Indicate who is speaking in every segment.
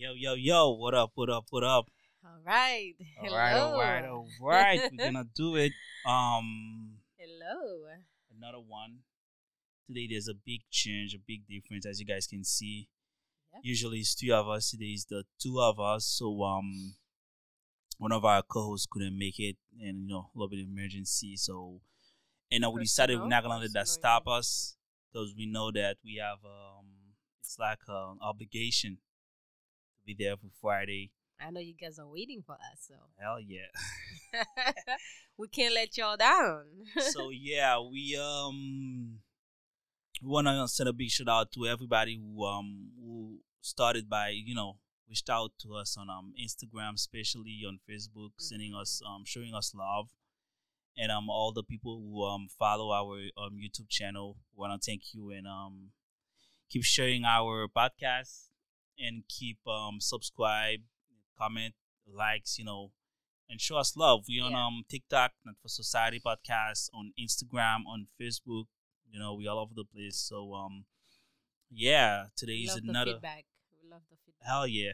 Speaker 1: Yo, yo, yo, what up, what up, what up?
Speaker 2: All right.
Speaker 1: All right, all right, all right. We're gonna do it. Um
Speaker 2: Hello.
Speaker 1: another one. Today there's a big change, a big difference as you guys can see.
Speaker 2: Yep.
Speaker 1: Usually it's three of us, today is the two of us. So um one of our co-hosts couldn't make it and you know, a little bit of emergency. So and uh, we decided we're not gonna let that stop us because we know that we have um it's like an obligation be there for Friday.
Speaker 2: I know you guys are waiting for us, so
Speaker 1: Hell yeah.
Speaker 2: we can't let y'all down.
Speaker 1: so yeah, we um we wanna send a big shout out to everybody who um who started by you know reached out to us on um Instagram, especially on Facebook, sending us um showing us love, and um all the people who um follow our um YouTube channel. We wanna thank you and um keep sharing our podcast and keep um subscribe, comment, likes, you know, and show us love. We on
Speaker 2: Yeah.
Speaker 1: um TikTok, Not for Society podcast, on Instagram, on Facebook. You know, we all over the place. So um, yeah, today is another
Speaker 2: feedback. We love the feedback.
Speaker 1: hell yeah.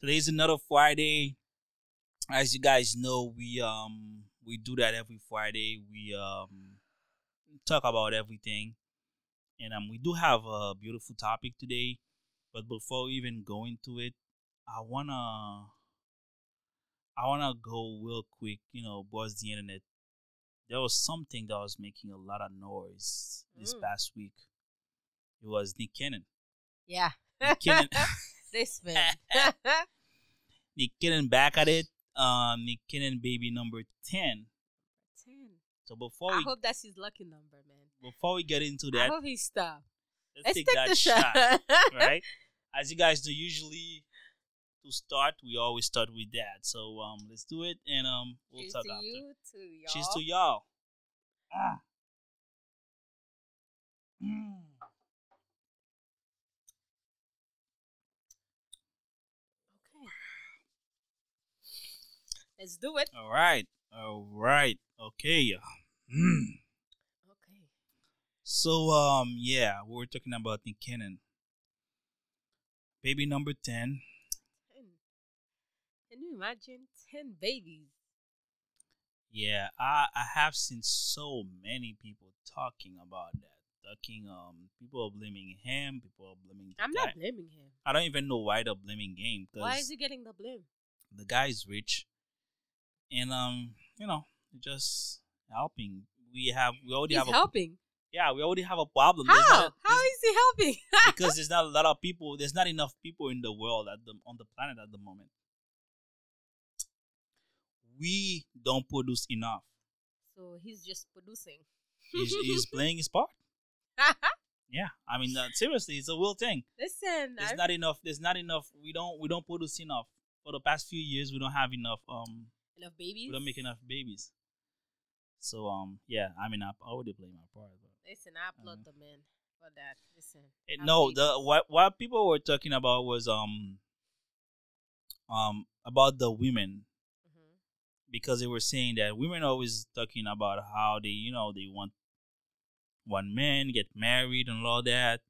Speaker 1: Today is another Friday. As you guys know, we um we do that every Friday. We um talk about everything, and um we do have a beautiful topic today. But before we even go into it, I wanna I wanna go real quick. You know, buzz the internet. There was something that was making a lot of noise this
Speaker 2: Mm.
Speaker 1: past week. It was Nick Cannon.
Speaker 2: Yeah.
Speaker 1: Nick Cannon.
Speaker 2: this man.
Speaker 1: Nick Cannon back at it. Um, Nick Cannon baby number ten.
Speaker 2: Ten.
Speaker 1: So before
Speaker 2: I
Speaker 1: we
Speaker 2: hope that's his lucky number, man.
Speaker 1: before we get into that, I
Speaker 2: hope he stopped.
Speaker 1: Let's,
Speaker 2: Let's
Speaker 1: take,
Speaker 2: take
Speaker 1: that
Speaker 2: the
Speaker 1: shot,
Speaker 2: shot.
Speaker 1: right? As you guys do, usually to start, we always start with that. So um, let's do it, and um, we'll
Speaker 2: Cheers
Speaker 1: talk
Speaker 2: to
Speaker 1: after.
Speaker 2: you, to y'all.
Speaker 1: Cheers to y'all. Ah. Mm.
Speaker 2: Okay. Let's do it.
Speaker 1: All right, all right, okay. Mm. So um, yeah, we were talking about Nick Cannon. Baby number ten.
Speaker 2: Ten. Can you imagine ten babies?
Speaker 1: Yeah, I I have seen so many people talking about that. Talking um, people are blaming him. People are blaming.
Speaker 2: I'm
Speaker 1: guy.
Speaker 2: not blaming him.
Speaker 1: I don't even know why they're blaming him
Speaker 2: Why is he getting the blame?
Speaker 1: the guy is rich, and um, you know, just helping. We have we already
Speaker 2: He's
Speaker 1: have a
Speaker 2: helping.
Speaker 1: Yeah we already have a problem.
Speaker 2: How?
Speaker 1: not
Speaker 2: How is he helping?
Speaker 1: because there's not a lot of people. There's not enough people in the world at the on the planet at the moment. We don't produce enough.
Speaker 2: so he's just producing.
Speaker 1: He's, he's playing his part. Yeah, I mean, uh, seriously, it's a real thing.
Speaker 2: Listen,
Speaker 1: There's
Speaker 2: I-
Speaker 1: not enough. There's not enough. We don't. We don't produce enough. For the past few years, we don't have enough. Um,
Speaker 2: enough babies.
Speaker 1: we don't make enough babies. So um, yeah. I mean, I already play my part. But
Speaker 2: Listen, I applaud
Speaker 1: Uh-huh.
Speaker 2: the man for that. Listen.
Speaker 1: it, no, the what what people were talking about was um, um, about the women
Speaker 2: Mhm.
Speaker 1: because they were saying that women always talking about how they, you know, they want one man get married and all that.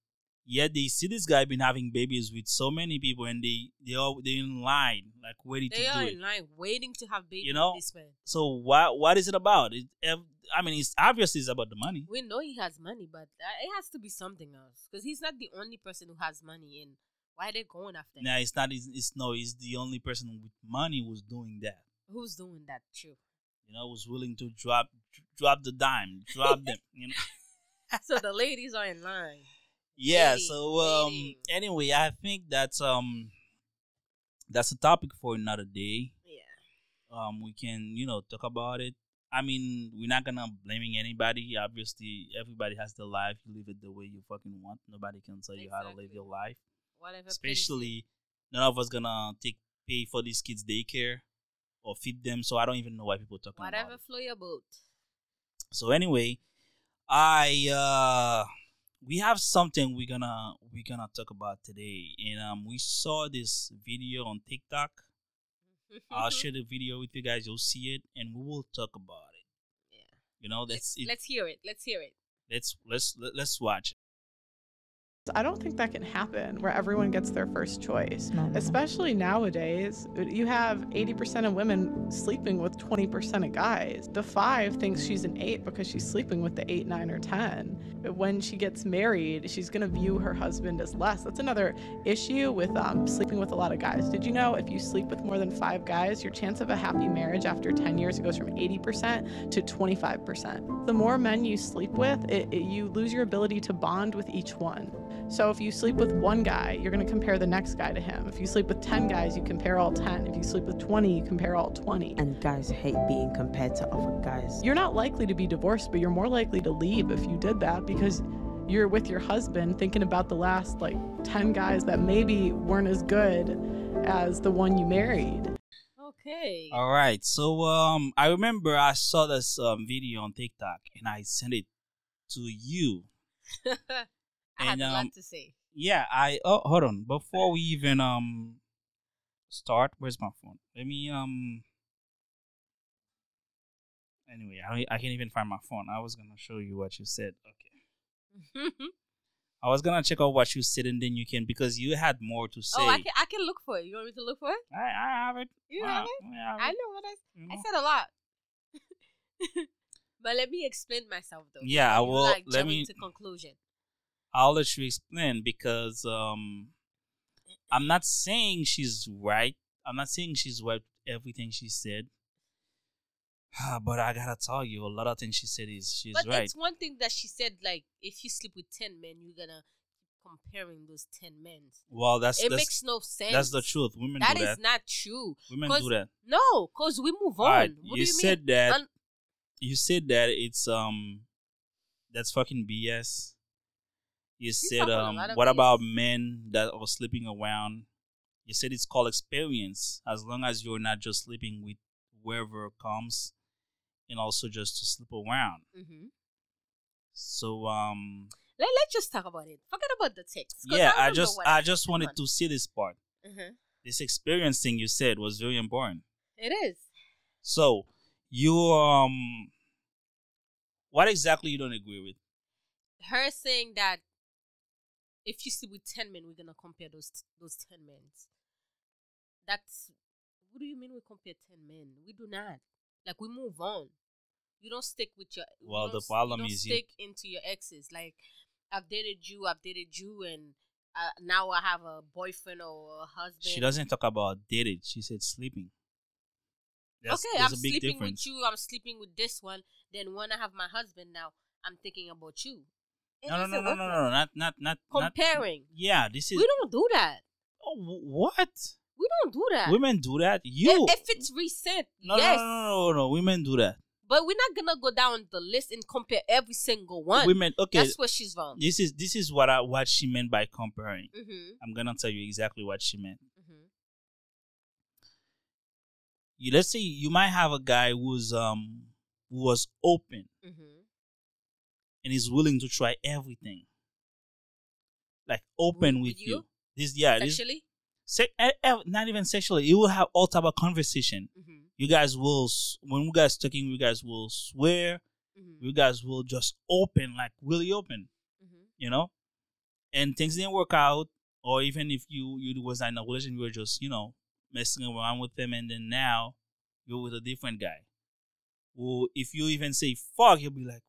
Speaker 1: Yet they see this guy been having babies with so many people, and they they all they in line like ready
Speaker 2: They
Speaker 1: to
Speaker 2: are
Speaker 1: do
Speaker 2: in
Speaker 1: it.
Speaker 2: line waiting to have babies.
Speaker 1: You know?
Speaker 2: this man.
Speaker 1: So what what is it about? It, I mean, it's obviously it's about the money.
Speaker 2: We know he has money, but it has to be something else because he's not the only person who has money. And why are they going after him?
Speaker 1: It's not. It's, it's no. He's the only person with money who's doing that.
Speaker 2: Who's doing that? True.
Speaker 1: You know, who's willing to drop drop the dime, drop them. You know.
Speaker 2: so the ladies are in line.
Speaker 1: Yeah so um anyway i think that's um that's a topic for another day.
Speaker 2: Yeah.
Speaker 1: um we can you know talk about it. I mean we're not gonna blaming anybody. Obviously everybody has their life. You live it the way you fucking want. Nobody can tell you how to live your life.
Speaker 2: Whatever. please
Speaker 1: especially none of us gonna take pay for these kids daycare or feed them so i don't even know why people talking
Speaker 2: Whatever
Speaker 1: about Whatever,
Speaker 2: flow your boat.
Speaker 1: so anyway i uh we have something we're gonna we're gonna talk about today. And um we saw this video on tiktok. I'll share the video with you guys. You'll see it and we will talk about it.
Speaker 2: Yeah.
Speaker 1: you know
Speaker 2: Let's
Speaker 1: that's it,
Speaker 2: let's hear it. Let's hear it.
Speaker 1: let's let's let- let's watch it
Speaker 3: I don't think that can happen where everyone gets their first choice.
Speaker 4: No, no, no.
Speaker 3: Especially nowadays, you have 80% of women sleeping with 20% of guys. The five thinks she's an eight because she's sleeping with the eight, nine, or 10. But When she gets married, she's going to view her husband as less. That's another issue with um, sleeping with a lot of guys. Did you know if you sleep with more than five guys, your chance of a happy marriage after 10 years goes from 80% to 25%? The more men you sleep with, it, it, you lose your ability to bond with each one. So if you sleep with one guy, you're going to compare the next guy to him. If you sleep with 10 guys, you compare all 10. If you sleep with 20, you compare all 20.
Speaker 4: And guys hate being compared to other guys.
Speaker 3: You're not likely to be divorced, but you're more likely to leave if you did that because you're with your husband thinking about the last like 10 guys that maybe weren't as good as the one you married.
Speaker 2: Okay.
Speaker 1: All right. So um, I remember I saw this um video on TikTok and I sent it to you.
Speaker 2: I had
Speaker 1: And,
Speaker 2: a
Speaker 1: um,
Speaker 2: lot to say.
Speaker 1: Yeah, I oh hold on. Before we even um start, where's my phone? Let me um Anyway, I I can't even find my phone. I was gonna show you what you said. Okay. I was gonna check out what you said and then you can because you had more to say.
Speaker 2: oh, I can I can look for it. You want me to look for it?
Speaker 1: I, I have it.
Speaker 2: You
Speaker 1: I,
Speaker 2: have it?
Speaker 1: I have
Speaker 2: I know what I
Speaker 1: you
Speaker 2: I said a lot. but let me explain myself though.
Speaker 1: Yeah,
Speaker 2: I
Speaker 1: will.
Speaker 2: like,
Speaker 1: let
Speaker 2: jump
Speaker 1: me-
Speaker 2: into conclusion.
Speaker 1: I'll let you explain because um I'm not saying she's right. I'm not saying she's right everything she said. but I gotta tell you, a lot of things she said is she's
Speaker 2: But
Speaker 1: right.
Speaker 2: it's one thing that she said, like, if you sleep with ten men, you're gonna keep comparing those ten men.
Speaker 1: Well, that's
Speaker 2: It
Speaker 1: that's,
Speaker 2: makes no sense.
Speaker 1: that's the truth. Women
Speaker 2: That
Speaker 1: do
Speaker 2: is
Speaker 1: that.
Speaker 2: not true.
Speaker 1: Women do that.
Speaker 2: No, cause we move on.
Speaker 1: Right,
Speaker 2: What
Speaker 1: you,
Speaker 2: do you
Speaker 1: said
Speaker 2: mean?
Speaker 1: that.
Speaker 2: Un-
Speaker 1: you said that it's um, that's fucking BS. You said um, what about men that are sleeping around? You said it's called experience. As long as you're not just sleeping with whoever comes, and also just to sleep around.
Speaker 2: Mhm.
Speaker 1: So um,
Speaker 2: Let, let's just talk about it. Forget about the text.
Speaker 1: yeah, I
Speaker 2: remember
Speaker 1: just
Speaker 2: what
Speaker 1: I just wanted
Speaker 2: on.
Speaker 1: to see this part.
Speaker 2: Mhm.
Speaker 1: This experience thing you said was very important.
Speaker 2: It is.
Speaker 1: So you um, what exactly you don't agree with?
Speaker 2: Her saying that if you sleep with ten men, we're gonna compare those those ten men. That's what do you mean we compare ten men? We do not. Like we move on. You don't stick with your.
Speaker 1: Well, the problem
Speaker 2: you don't
Speaker 1: is you-
Speaker 2: stick into your exes. Like I've dated you, I've dated you, and uh, now I have a boyfriend or a husband.
Speaker 1: She doesn't talk about dated. She said sleeping. That's,
Speaker 2: okay,
Speaker 1: there's
Speaker 2: I'm sleeping
Speaker 1: difference.
Speaker 2: with you. I'm sleeping with this one. Then when I have my husband now, I'm thinking about you.
Speaker 1: No, no, no, no, no, no, not, not, not, not.
Speaker 2: Comparing.
Speaker 1: Yeah, this is.
Speaker 2: we don't do that.
Speaker 1: Oh, what?
Speaker 2: We don't do that.
Speaker 1: Women do that. You.
Speaker 2: If, if it's recent,
Speaker 1: no,
Speaker 2: yes.
Speaker 1: no, no, no, no, no. Women do that.
Speaker 2: But we're not gonna go down the list and compare every single one.
Speaker 1: Women. Okay.
Speaker 2: That's where she's wrong.
Speaker 1: This is this is what I what she meant by comparing.
Speaker 2: Mm-hmm.
Speaker 1: I'm gonna tell you exactly what she meant.
Speaker 2: Mm-hmm.
Speaker 1: You let's say you might have a guy who's um who was open
Speaker 2: Mm-hmm.
Speaker 1: And is willing to try everything. Like open
Speaker 2: With-
Speaker 1: with, you.
Speaker 2: you?
Speaker 1: This yeah, this se- not even sexually. You will have all type of conversation.
Speaker 2: Mm-hmm.
Speaker 1: You guys will when you guys talking, you guys will swear.
Speaker 2: Mm-hmm.
Speaker 1: You guys will just open like really open.
Speaker 2: Mm-hmm.
Speaker 1: You know, and things didn't work out, or even if you you was in a relationship, you were just you know messing around with them, and then now you're with a different guy. Well, if you even say fuck, he'll be like,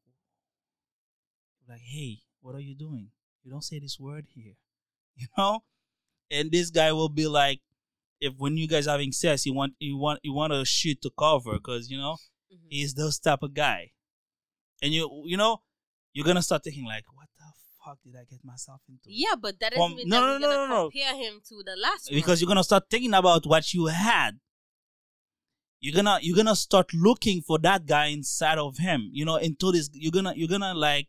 Speaker 1: like, hey, what are you doing? You don't say this word here, you know. And this guy will be like, if when you guys having sex, you want you want you want a shit to cover because you know
Speaker 2: Mm-hmm.
Speaker 1: he's those type of guy, and you you know you're gonna start thinking like, what the fuck did I get myself into?
Speaker 2: Yeah, but that doesn't mean
Speaker 1: no,
Speaker 2: that
Speaker 1: no, no,
Speaker 2: gonna
Speaker 1: no, no.
Speaker 2: compare him to the last one.
Speaker 1: because you're gonna start thinking about what you had. You're gonna you're gonna start looking for that guy inside of him. You know, into this you're gonna you're gonna like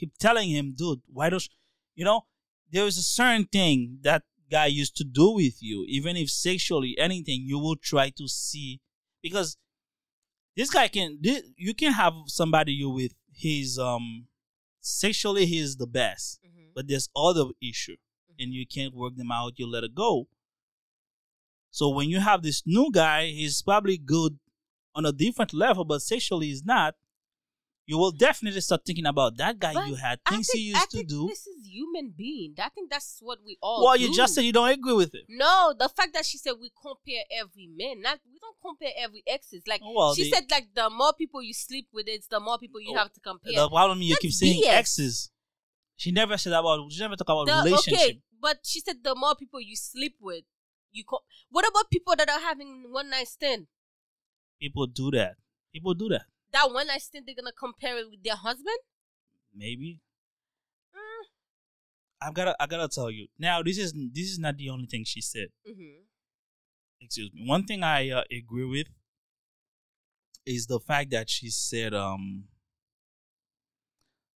Speaker 1: keep telling him, dude, why don't you know? There is a certain thing that guy used to do with you, even if sexually anything, you will try to see because this guy can thi- you can have somebody you with he's um sexually he's the best
Speaker 2: Mhm.
Speaker 1: but there's other issue and you can't work them out you let it go so when you have this new guy he's probably good on a different level but sexually he's not you will definitely start thinking about that guy
Speaker 2: But
Speaker 1: you had, things
Speaker 2: think,
Speaker 1: he
Speaker 2: I
Speaker 1: used to
Speaker 2: think
Speaker 1: do.
Speaker 2: This is human being. I think that's what we all.
Speaker 1: Well,
Speaker 2: do.
Speaker 1: you just said you don't agree with it.
Speaker 2: No, the fact that she said we compare every man, not we don't compare every exes. Like
Speaker 1: Well,
Speaker 2: she
Speaker 1: the-
Speaker 2: said, like the more people you sleep with, it's the more people you
Speaker 1: Oh,
Speaker 2: have to compare.
Speaker 1: The problem me you
Speaker 2: That's
Speaker 1: keep saying
Speaker 2: BS.
Speaker 1: exes. She never said about. She never talk about
Speaker 2: The-
Speaker 1: relationship.
Speaker 2: okay, but she said the more people you sleep with, you. Co- what about people that are having one night stand?
Speaker 1: People do that. People do that.
Speaker 2: That one night stand, they're gonna compare it with their husband.
Speaker 1: Maybe.
Speaker 2: Mm.
Speaker 1: I've gotta. I gotta tell you now. This is this is not the only thing she said.
Speaker 2: Mm-hmm.
Speaker 1: excuse me. One thing I uh, agree with is the fact that she said um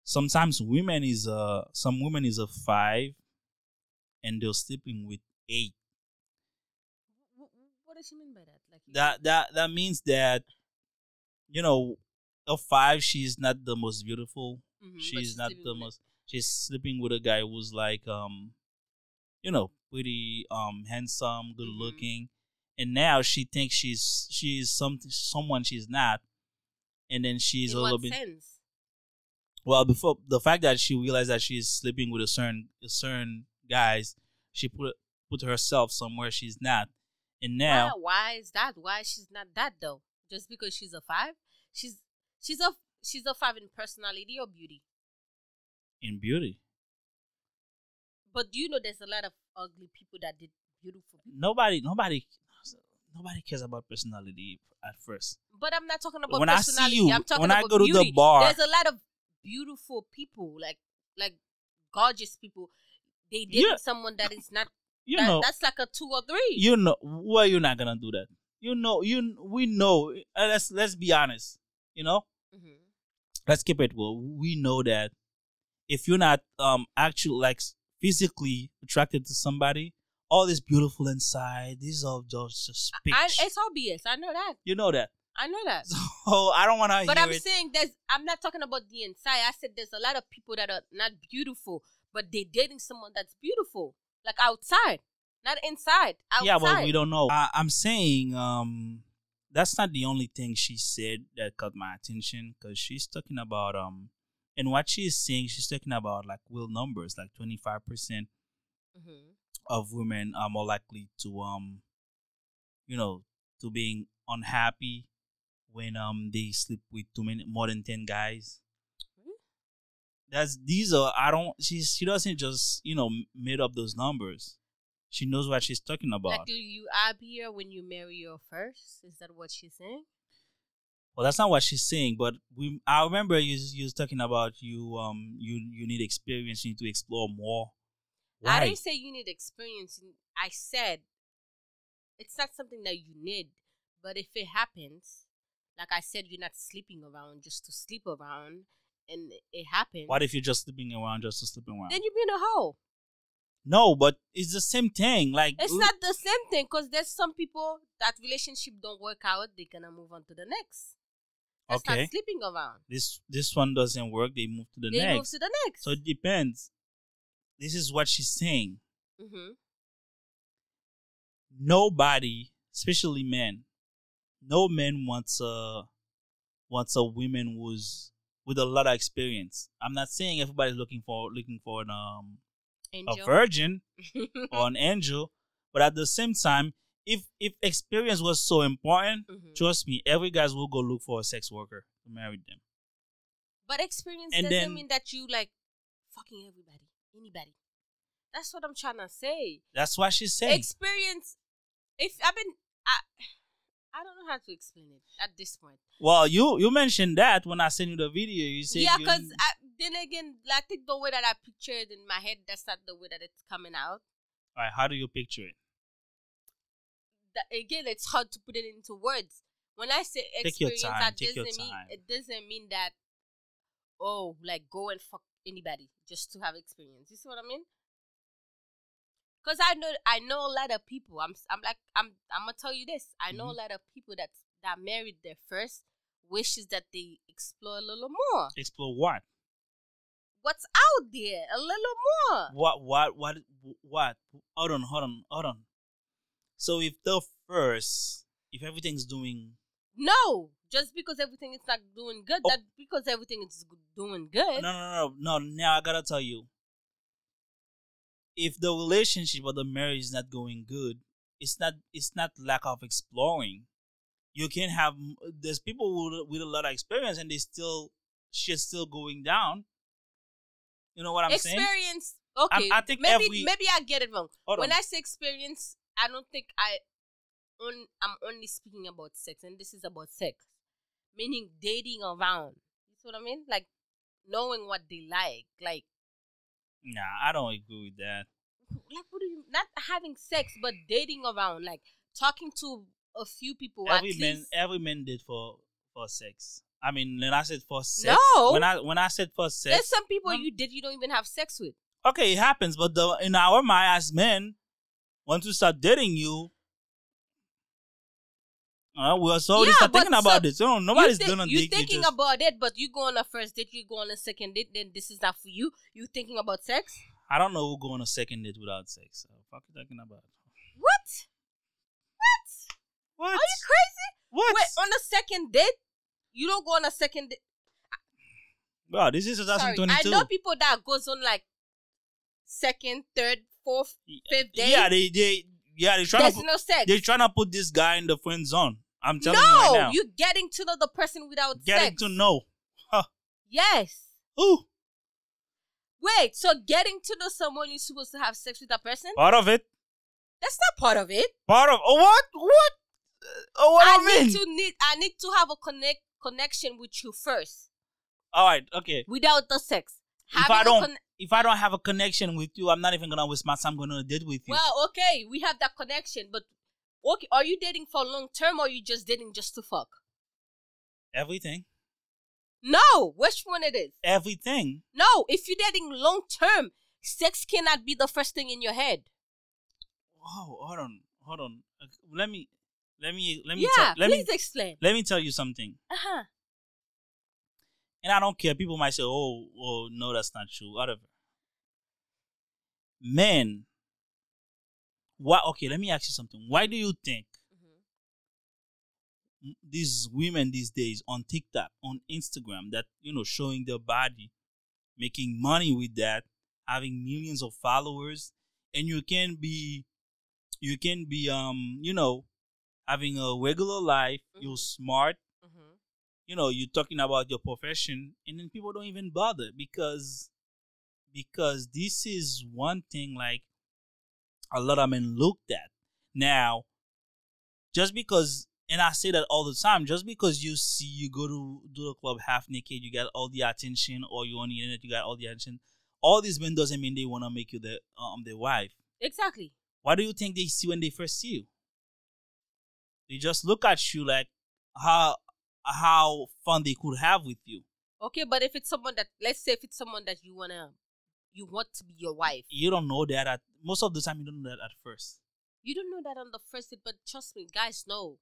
Speaker 1: sometimes women is uh some women is a five and they're sleeping with eight.
Speaker 2: What does she mean by that? Like
Speaker 1: That that that means that you know a five she's not the most beautiful.
Speaker 2: Mhm, but
Speaker 1: she's not the most she's sleeping with a guy who's like um you know pretty um handsome good
Speaker 2: Mhm.
Speaker 1: looking and now she thinks she's she's something someone she's not and then she's
Speaker 2: In
Speaker 1: a little bit
Speaker 2: sense?
Speaker 1: well before the fact that she realized that she's sleeping with a certain a certain guys she put put herself somewhere she's not and now
Speaker 2: why, why is that? Why she's not that though? Just because she's a five? She's she's a she's a five in personality or beauty.
Speaker 1: in beauty
Speaker 2: But do you know there's a lot of ugly people that did beautiful people?
Speaker 1: nobody nobody nobody cares about personality at first
Speaker 2: But I'm not talking about
Speaker 1: When I see
Speaker 2: personality.
Speaker 1: you-
Speaker 2: I'm talking
Speaker 1: when I
Speaker 2: about
Speaker 1: go to the bar-
Speaker 2: there's a lot of beautiful people, like like gorgeous people. They did
Speaker 1: Yeah.
Speaker 2: someone that is not.
Speaker 1: you
Speaker 2: that-
Speaker 1: know
Speaker 2: that's like a two or three.
Speaker 1: you know well you're not gonna do that you know you we know uh, let's let's be honest you know
Speaker 2: Mhm.
Speaker 1: let's keep it well we know that if you're not um actually like physically attracted to somebody all this beautiful inside these are just a speech
Speaker 2: I, it's all BS. I know that.
Speaker 1: you know that
Speaker 2: I know that.
Speaker 1: so i don't want to
Speaker 2: But I'm
Speaker 1: it
Speaker 2: saying there's. I'm not talking about the inside. I said there's a lot of people that are not beautiful, but they're dating someone that's beautiful, like outside, not inside. Outside.
Speaker 1: yeah but we don't know I, i'm saying um that's not the only thing she said that caught my attention because she's talking about um and what she's saying she's talking about like real numbers like 25%
Speaker 2: mm-hmm.
Speaker 1: of women are more likely to um you know to being unhappy when um they sleep with too many more than 10 guys that's these are i don't she she doesn't just you know made up those numbers she knows what she's talking about
Speaker 2: Like, do you appear when you marry your first? Is that what she's saying?
Speaker 1: well that's not what she's saying but we i remember you you was talking about you um you you need experience you need to explore more
Speaker 2: I didn't say you need experience. I said it's not something that you need, but if it happens, like I said, you're not sleeping around just to sleep around, and it happens.
Speaker 1: what if you're just sleeping around just to sleep around
Speaker 2: Then you're being a hoe.
Speaker 1: No but it's the same thing like
Speaker 2: It's not the same thing because there's some people that relationship don't work out. They're gonna move on to the next. That's
Speaker 1: Okay.
Speaker 2: sleeping around.
Speaker 1: this this one doesn't work they move to the
Speaker 2: they move
Speaker 1: next
Speaker 2: to the next.
Speaker 1: so it depends this is what she's saying
Speaker 2: hmm
Speaker 1: nobody especially men no man wants a wants a woman who's with a lot of experience i'm not saying everybody's looking for looking for an um
Speaker 2: Angel.
Speaker 1: a virgin or an angel but at the same time if if experience was so important
Speaker 2: Mhm.
Speaker 1: trust me every guys will go look for a sex worker to marry them
Speaker 2: But experience
Speaker 1: And
Speaker 2: doesn't
Speaker 1: then-
Speaker 2: mean that you like fucking everybody, anybody. That's what I'm trying to say.
Speaker 1: that's what she's saying
Speaker 2: Experience. If I've been, I, I don't know how to explain it at this point.
Speaker 1: Well, you you mentioned that when I sent you the video. You said
Speaker 2: yeah, because then again, I think the way that I pictured in my head, that's not the way that it's coming out.
Speaker 1: All right, how do you picture it?
Speaker 2: Again, it's hard to put it into words. When I say experience,
Speaker 1: time,
Speaker 2: that doesn't mean it doesn't mean that oh, like go and fuck anybody just to have experience. You see what I mean? Cause I know I know a lot of people. I'm I'm like I'm I'm gonna tell you this. I know
Speaker 1: Mhm.
Speaker 2: a lot of people that that married their first wishes that they explore a little more.
Speaker 1: Explore what?
Speaker 2: What's out there? A little more.
Speaker 1: What? What? What? What? Hold on, hold on, hold on. So if the first, if everything's doing,
Speaker 2: No, just because everything is not doing good,
Speaker 1: Oh.
Speaker 2: that because everything is doing good.
Speaker 1: No, no, no, no. Now I gotta tell you, if the relationship or the marriage is not going good, it's not. It's not lack of exploring. You can have. There's people with, with a lot of experience and they still shit's still going down. You know what I'm saying?
Speaker 2: experience. Okay,
Speaker 1: I think
Speaker 2: maybe
Speaker 1: every-
Speaker 2: maybe I get it wrong. When
Speaker 1: on.
Speaker 2: I say experience, I don't think I. On, I'm only speaking about sex, and this is about sex, meaning dating around. You see what I mean? Like knowing what they like, like
Speaker 1: Nah, I don't agree with that.
Speaker 2: like what do you not having sex, but dating around, like talking to a few people.
Speaker 1: Every man,
Speaker 2: least.
Speaker 1: every man did for for sex. I mean, when I said for sex,
Speaker 2: No.
Speaker 1: when I when I said for sex,
Speaker 2: There's some people
Speaker 1: No.
Speaker 2: you did you don't even have sex with.
Speaker 1: okay, it happens, but the in our mind as men, once we start dating you, uh, we are so
Speaker 2: Yeah,
Speaker 1: start thinking about
Speaker 2: so-
Speaker 1: this. No, nobody's
Speaker 2: thi-
Speaker 1: gonna
Speaker 2: you
Speaker 1: date
Speaker 2: thinking
Speaker 1: you. Just,
Speaker 2: about it, but you go on a first date, you go on a second date, then this is not for you. You thinking about sex?
Speaker 1: I don't know who go on a second date without sex. So, fuck you talking about?
Speaker 2: What? What?
Speaker 1: What?
Speaker 2: Are you crazy?
Speaker 1: what?
Speaker 2: Wait, on a second date, you don't go on a second date.
Speaker 1: Bro, this is
Speaker 2: Sorry,
Speaker 1: 2022.
Speaker 2: I know people that goes on like second, third, fourth, fifth date.
Speaker 1: yeah, they they yeah they trying
Speaker 2: There's
Speaker 1: to put,
Speaker 2: no sex.
Speaker 1: they trying to put this guy in the friend zone. I'm telling
Speaker 2: no,
Speaker 1: you right now.
Speaker 2: you getting to know the person without sex.
Speaker 1: getting
Speaker 2: sex.
Speaker 1: to know. Huh.
Speaker 2: Yes.
Speaker 1: Ooh,
Speaker 2: Wait, so getting to know someone you're supposed to have sex with that person?
Speaker 1: part of it.
Speaker 2: That's not part of it.
Speaker 1: Part of oh what what? Oh what
Speaker 2: I
Speaker 1: do you mean?
Speaker 2: need to need I need to have a connect connection with you first
Speaker 1: All right, okay.
Speaker 2: without the sex.
Speaker 1: If I don't,
Speaker 2: conne-
Speaker 1: if I don't have a connection with you, I'm not even gonna waste my time going on a date with you.
Speaker 2: well, okay, we have that connection, but okay, are you dating for long term or are you just dating just to fuck?
Speaker 1: everything,
Speaker 2: No, which one it is?
Speaker 1: everything.
Speaker 2: No, if you're dating long term, sex cannot be the first thing in your head.
Speaker 1: Oh, hold on, hold on. Uh, Let me, let me, let me,
Speaker 2: yeah,
Speaker 1: tell, let
Speaker 2: please
Speaker 1: me,
Speaker 2: explain.
Speaker 1: let me tell you something.
Speaker 2: Uh huh.
Speaker 1: And I don't care. People might say, "Oh, oh, no, that's not true." Whatever. Men, why? Okay, let me ask you something. Why do you think m- these women these days on TikTok, on Instagram, that you know, showing their body, making money with that, having millions of followers, and you can be, you can be, um, you know, having a regular life. You're
Speaker 2: Mhm.
Speaker 1: smart
Speaker 2: Mm-hmm.
Speaker 1: you know you're talking about your profession and then people don't even bother because because this is one thing like a lot of men looked at now just because and i say that all the time just because you see you go to do the club half naked you get all the attention or you on the internet you got all the attention all these men doesn't mean they want to make you the um their wife
Speaker 2: Exactly.
Speaker 1: what do you think they see when they first see you? They just look at you like how how fun they could have with you.
Speaker 2: Okay, but if it's someone that, let's say, if it's someone that you wanna, you want to be your wife,
Speaker 1: You don't know that at most of the time. You don't know that at first.
Speaker 2: you don't know that on the first date. But trust me, guys know.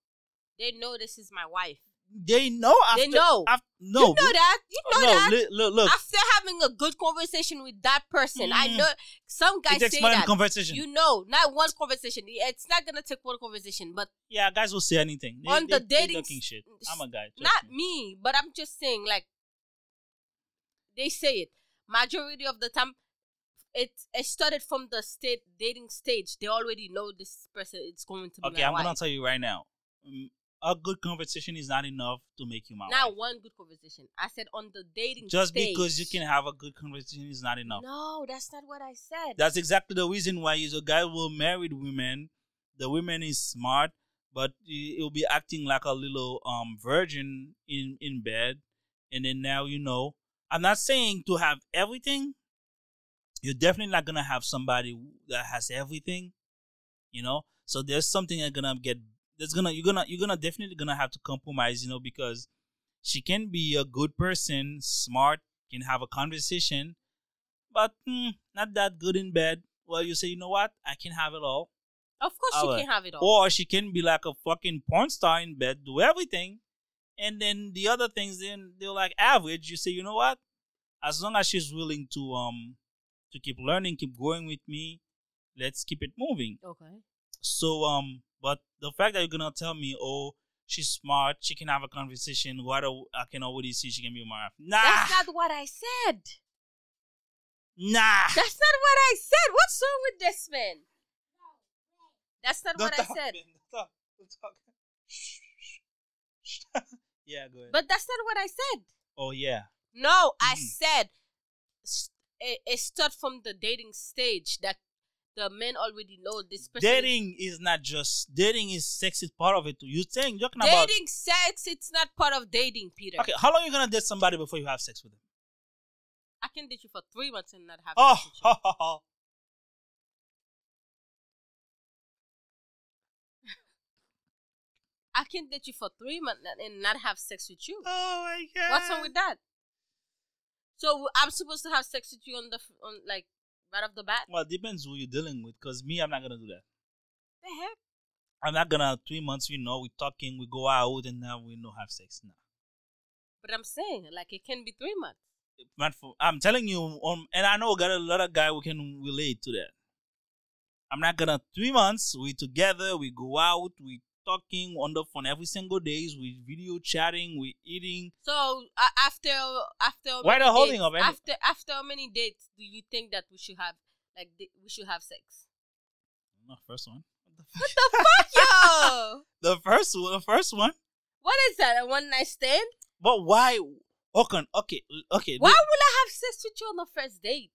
Speaker 2: They know this is my wife.
Speaker 1: They know. After,
Speaker 2: They know.
Speaker 1: af- no,
Speaker 2: you know that. You know
Speaker 1: no.
Speaker 2: that.
Speaker 1: li- look, look.
Speaker 2: After having a good conversation with that person, I
Speaker 1: Mm.
Speaker 2: know some guys
Speaker 1: it
Speaker 2: say that.
Speaker 1: conversation.
Speaker 2: You know, not one conversation. It's not gonna take one conversation, but
Speaker 1: yeah, guys will say anything. They,
Speaker 2: On
Speaker 1: they,
Speaker 2: the dating
Speaker 1: shit. I'm a guy.
Speaker 2: not
Speaker 1: me.
Speaker 2: me. But I'm just saying, like they say it. Majority of the time, it it started from the state dating stage. They already know this person is going to be
Speaker 1: Okay, I'm
Speaker 2: wife.
Speaker 1: gonna tell you right now. mm, A good conversation is not enough to make you my
Speaker 2: Not
Speaker 1: wife.
Speaker 2: one good conversation. I said on the dating stage.
Speaker 1: Just
Speaker 2: stage.
Speaker 1: because you can have a good conversation is not enough.
Speaker 2: No, that's not what I said.
Speaker 1: That's exactly the reason why is a guy will marry women. The woman is smart, but he'll be acting like a little um virgin in in bed, and then now you know. I'm not saying to have everything. You're definitely not gonna have somebody that has everything, you know. So there's something that's gonna get. There's gonna you're gonna you're gonna definitely gonna have to compromise, you know, because she can be a good person, smart, can have a conversation, but hmm, not that good in bed. Well, you say, you know what? I can have it all.
Speaker 2: of course,
Speaker 1: she
Speaker 2: you can have it all.
Speaker 1: Or she can be like a fucking porn star in bed, do everything, and then the other things, then they're like average. You say, you know what? As long as she's willing to um to keep learning, keep going with me, let's keep it moving.
Speaker 2: okay.
Speaker 1: So um, but the fact that you're gonna tell me, oh, she's smart. She can have a conversation. What a, I can already see she can be more. Nah,
Speaker 2: That's not what I said.
Speaker 1: nah.
Speaker 2: That's not what I said. What's wrong with this man? That's not
Speaker 1: Don't
Speaker 2: what I said.
Speaker 1: man. Don't talk. Don't talk. Yeah, go ahead.
Speaker 2: But that's not what I said.
Speaker 1: oh yeah.
Speaker 2: No, I
Speaker 1: Mhm.
Speaker 2: said it, it started from the dating stage that the men already know this person.
Speaker 1: Dating is not just dating. Is sex is part of it too. You saying you're talking about
Speaker 2: dating sex, it's not part of dating, Peter.
Speaker 1: okay? How long you gonna date somebody before you have sex with them?
Speaker 2: I can date you for three months and not have
Speaker 1: Oh,
Speaker 2: sex with you.
Speaker 1: ho, ho, ho.
Speaker 2: I can date you for three months and not have sex with you.
Speaker 1: oh my god.
Speaker 2: What's wrong with that? So I'm supposed to have sex with you on the on like right off the bat?
Speaker 1: Well, it depends who you're dealing with. Cause me, I'm not gonna do that.
Speaker 2: The heck?
Speaker 1: I'm not gonna three months. You know, we talking, we go out, and now we no have sex. now.
Speaker 2: But I'm saying like it can be three months.
Speaker 1: Not for, I'm telling you, um, and I know got a lot of guy who can relate to that. I'm not gonna three months. We together. We go out. We talking on the phone every single days. We video chatting. We eating.
Speaker 2: So uh, after after
Speaker 1: Why the holding
Speaker 2: dates-
Speaker 1: of any-
Speaker 2: after after how many dates do you think that we should have like we should have sex?
Speaker 1: No, first one.
Speaker 2: What the fuck, yo?
Speaker 1: The first one. The first one.
Speaker 2: What is that? A one night stand?
Speaker 1: But why? Okay, okay, okay.
Speaker 2: Why would I have sex with you on the first date?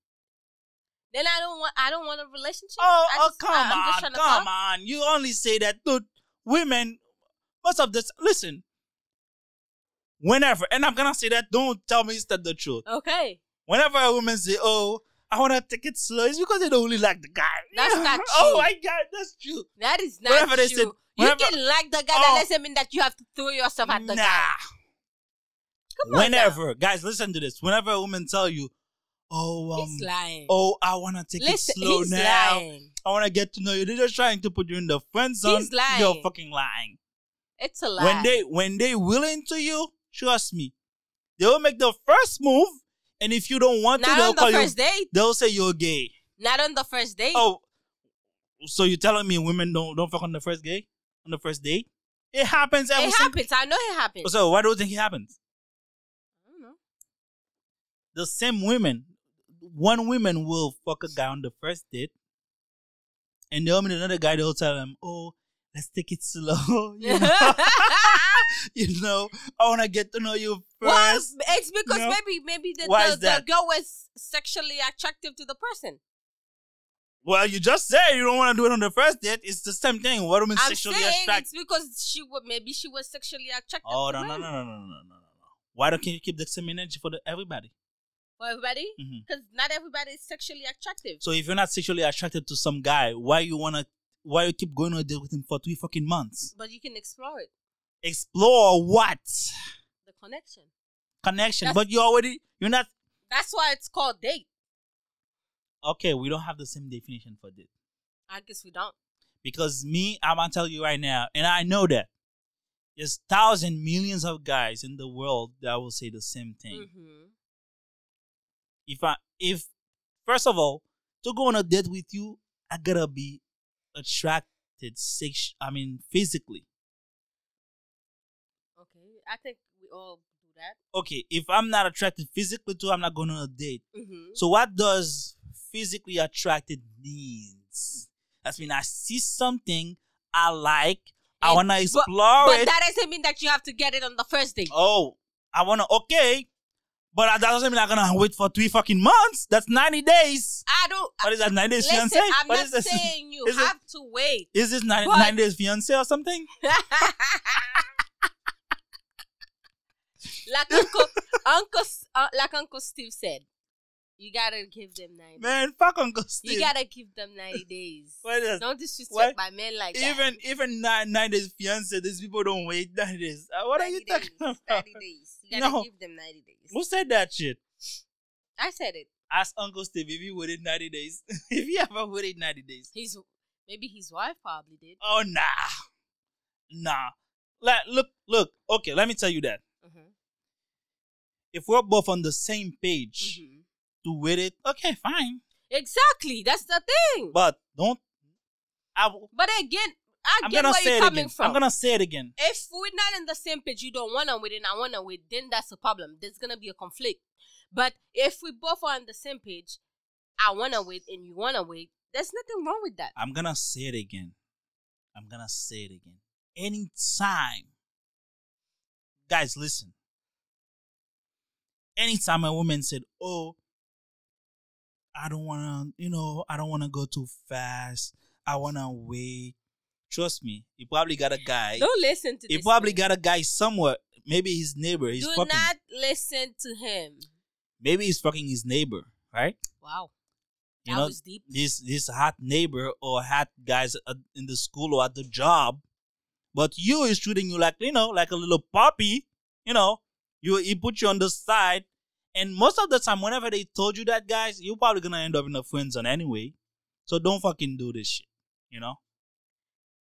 Speaker 2: Then I don't want I don't want a relationship.
Speaker 1: Oh,
Speaker 2: I
Speaker 1: oh,
Speaker 2: just-
Speaker 1: come
Speaker 2: I'm
Speaker 1: on, come on. You only say that, dude. Women, most of this, listen. Whenever, and I'm gonna say that, don't tell me it's not the truth.
Speaker 2: Okay.
Speaker 1: Whenever a woman say, "Oh, I want to take it slow," it's because they don't really like the guy.
Speaker 2: That's not true.
Speaker 1: oh my god, that's true.
Speaker 2: That is not
Speaker 1: Whenever they
Speaker 2: true.
Speaker 1: said-
Speaker 2: you can like the guy,
Speaker 1: Oh.
Speaker 2: that doesn't mean that you have to throw yourself at the
Speaker 1: nah.
Speaker 2: guy. Come on
Speaker 1: Whenever, guys, listen to this. Whenever a woman tell you, "Oh, um,
Speaker 2: He's lying.
Speaker 1: oh, I want to take
Speaker 2: Listen,
Speaker 1: it slow
Speaker 2: he's
Speaker 1: now.
Speaker 2: lying.
Speaker 1: I want to get to know you." They're just trying to put you in the friend zone.
Speaker 2: He's lying.
Speaker 1: You're fucking lying.
Speaker 2: It's a lie.
Speaker 1: when they when they willing to you, trust me, they will make the first move, and if you don't want to,
Speaker 2: not
Speaker 1: they'll
Speaker 2: on
Speaker 1: call
Speaker 2: the
Speaker 1: you.
Speaker 2: first date.
Speaker 1: They'll say you're gay.
Speaker 2: Not on the first date.
Speaker 1: Oh, so you're telling me women don't don't fuck on the first gay on the first date? It happens every
Speaker 2: it
Speaker 1: single.
Speaker 2: happens. I know it happens.
Speaker 1: So why do you think it happens?
Speaker 2: I don't know.
Speaker 1: The same women, one woman will fuck a guy on the first date, and they'll meet another guy. They'll tell him, "Oh, let's take it slow." You know, you know I want to get to know you
Speaker 2: well,
Speaker 1: first.
Speaker 2: it's because
Speaker 1: No.
Speaker 2: maybe maybe the, the, the girl was sexually attractive to the person.
Speaker 1: Well, you just said you don't want to do it on the first date. It's the same thing. What women
Speaker 2: I'm
Speaker 1: sexually
Speaker 2: saying
Speaker 1: attract?
Speaker 2: it's because she was maybe she was sexually attractive.
Speaker 1: Oh no no no no no no no no! Why don't you keep the same energy for the, everybody?
Speaker 2: For everybody, because not everybody is sexually attractive.
Speaker 1: So if you're not sexually attracted to some guy, why you wanna? Why you keep going on a date with him for three fucking months?
Speaker 2: but you can explore it,
Speaker 1: Explore what
Speaker 2: the connection.
Speaker 1: connection?
Speaker 2: That's-
Speaker 1: but you already you're not
Speaker 2: That's why it's called date.
Speaker 1: okay. We don't have the same definition for date
Speaker 2: I guess we don't.
Speaker 1: because me, I'm gonna tell you right now, and I know that there's thousand millions of guys in the world that will say the same thing.
Speaker 2: hmm
Speaker 1: if I if first of all to go on a date with you, I gotta be attracted sex. I mean physically.
Speaker 2: Okay, I think we all do that.
Speaker 1: Okay, if I'm not attracted physically to, I'm not going on a date.
Speaker 2: hmm
Speaker 1: So what does physically attracted means? That's mean I see something I like. I wanna
Speaker 2: but-
Speaker 1: explore
Speaker 2: But
Speaker 1: it.
Speaker 2: that doesn't mean that you have to get it on the first date.
Speaker 1: oh, I wanna okay. But that doesn't mean I'm gonna wait for three fucking months. That's 90 days.
Speaker 2: I don't.
Speaker 1: What is that? 90 days
Speaker 2: listen,
Speaker 1: fiance?
Speaker 2: I'm
Speaker 1: What
Speaker 2: not
Speaker 1: is this?
Speaker 2: saying you
Speaker 1: Is it-
Speaker 2: have to wait.
Speaker 1: Is this 90,
Speaker 2: But-
Speaker 1: 90 days fiance or something?
Speaker 2: like Uncle Uncle uh, like Uncle Steve said, you gotta give them ninety.
Speaker 1: Man, fuck Uncle Steve.
Speaker 2: you gotta give them ninety days.
Speaker 1: What is-
Speaker 2: Don't disrespect
Speaker 1: what?
Speaker 2: my men like that.
Speaker 1: even even nine, nine days fiance, these people don't wait 90 days. Uh, what are you
Speaker 2: 90
Speaker 1: talking about?
Speaker 2: Ninety days. You gotta
Speaker 1: No.
Speaker 2: give them ninety days.
Speaker 1: Who said that shit?
Speaker 2: I said it.
Speaker 1: Ask Uncle Steve if he waited 90 days. if he ever waited 90 days.
Speaker 2: His maybe his wife probably did.
Speaker 1: Oh, nah. Nah. Like, look, look. Okay, let me tell you that.
Speaker 2: Mhm.
Speaker 1: If we're both on the same page
Speaker 2: Mhm.
Speaker 1: To wait it, okay, fine.
Speaker 2: Exactly. That's the thing.
Speaker 1: But don't. I,
Speaker 2: But again, I
Speaker 1: I'm
Speaker 2: get
Speaker 1: gonna
Speaker 2: where
Speaker 1: say
Speaker 2: you're
Speaker 1: it
Speaker 2: coming
Speaker 1: again.
Speaker 2: from.
Speaker 1: I'm gonna say it again.
Speaker 2: if we're not in the same page, you don't wanna wait and I wanna wait, then that's a problem. There's gonna be a conflict. But if we both are on the same page, I wanna wait and you wanna wait, there's nothing wrong with that.
Speaker 1: I'm gonna say it again. I'm gonna say it again. Anytime, guys, listen. Anytime a woman said, "Oh, I don't wanna, you know, I don't wanna go too fast. I wanna wait." Trust me, you probably got a guy.
Speaker 2: Don't listen to
Speaker 1: He probably
Speaker 2: man.
Speaker 1: got a guy somewhere. Maybe his neighbor. He's
Speaker 2: Do
Speaker 1: fucking.
Speaker 2: not listen to him.
Speaker 1: maybe he's fucking his neighbor, right?
Speaker 2: Wow. That
Speaker 1: You know,
Speaker 2: was deep.
Speaker 1: this this hot neighbor or hot guys at, in the school or at the job, but you is treating you like you know like a little puppy. You know, you he put you on the side, and most of the time, whenever they told you that, guys, you're probably gonna end up in a friend zone anyway. So don't fucking do this shit. You know,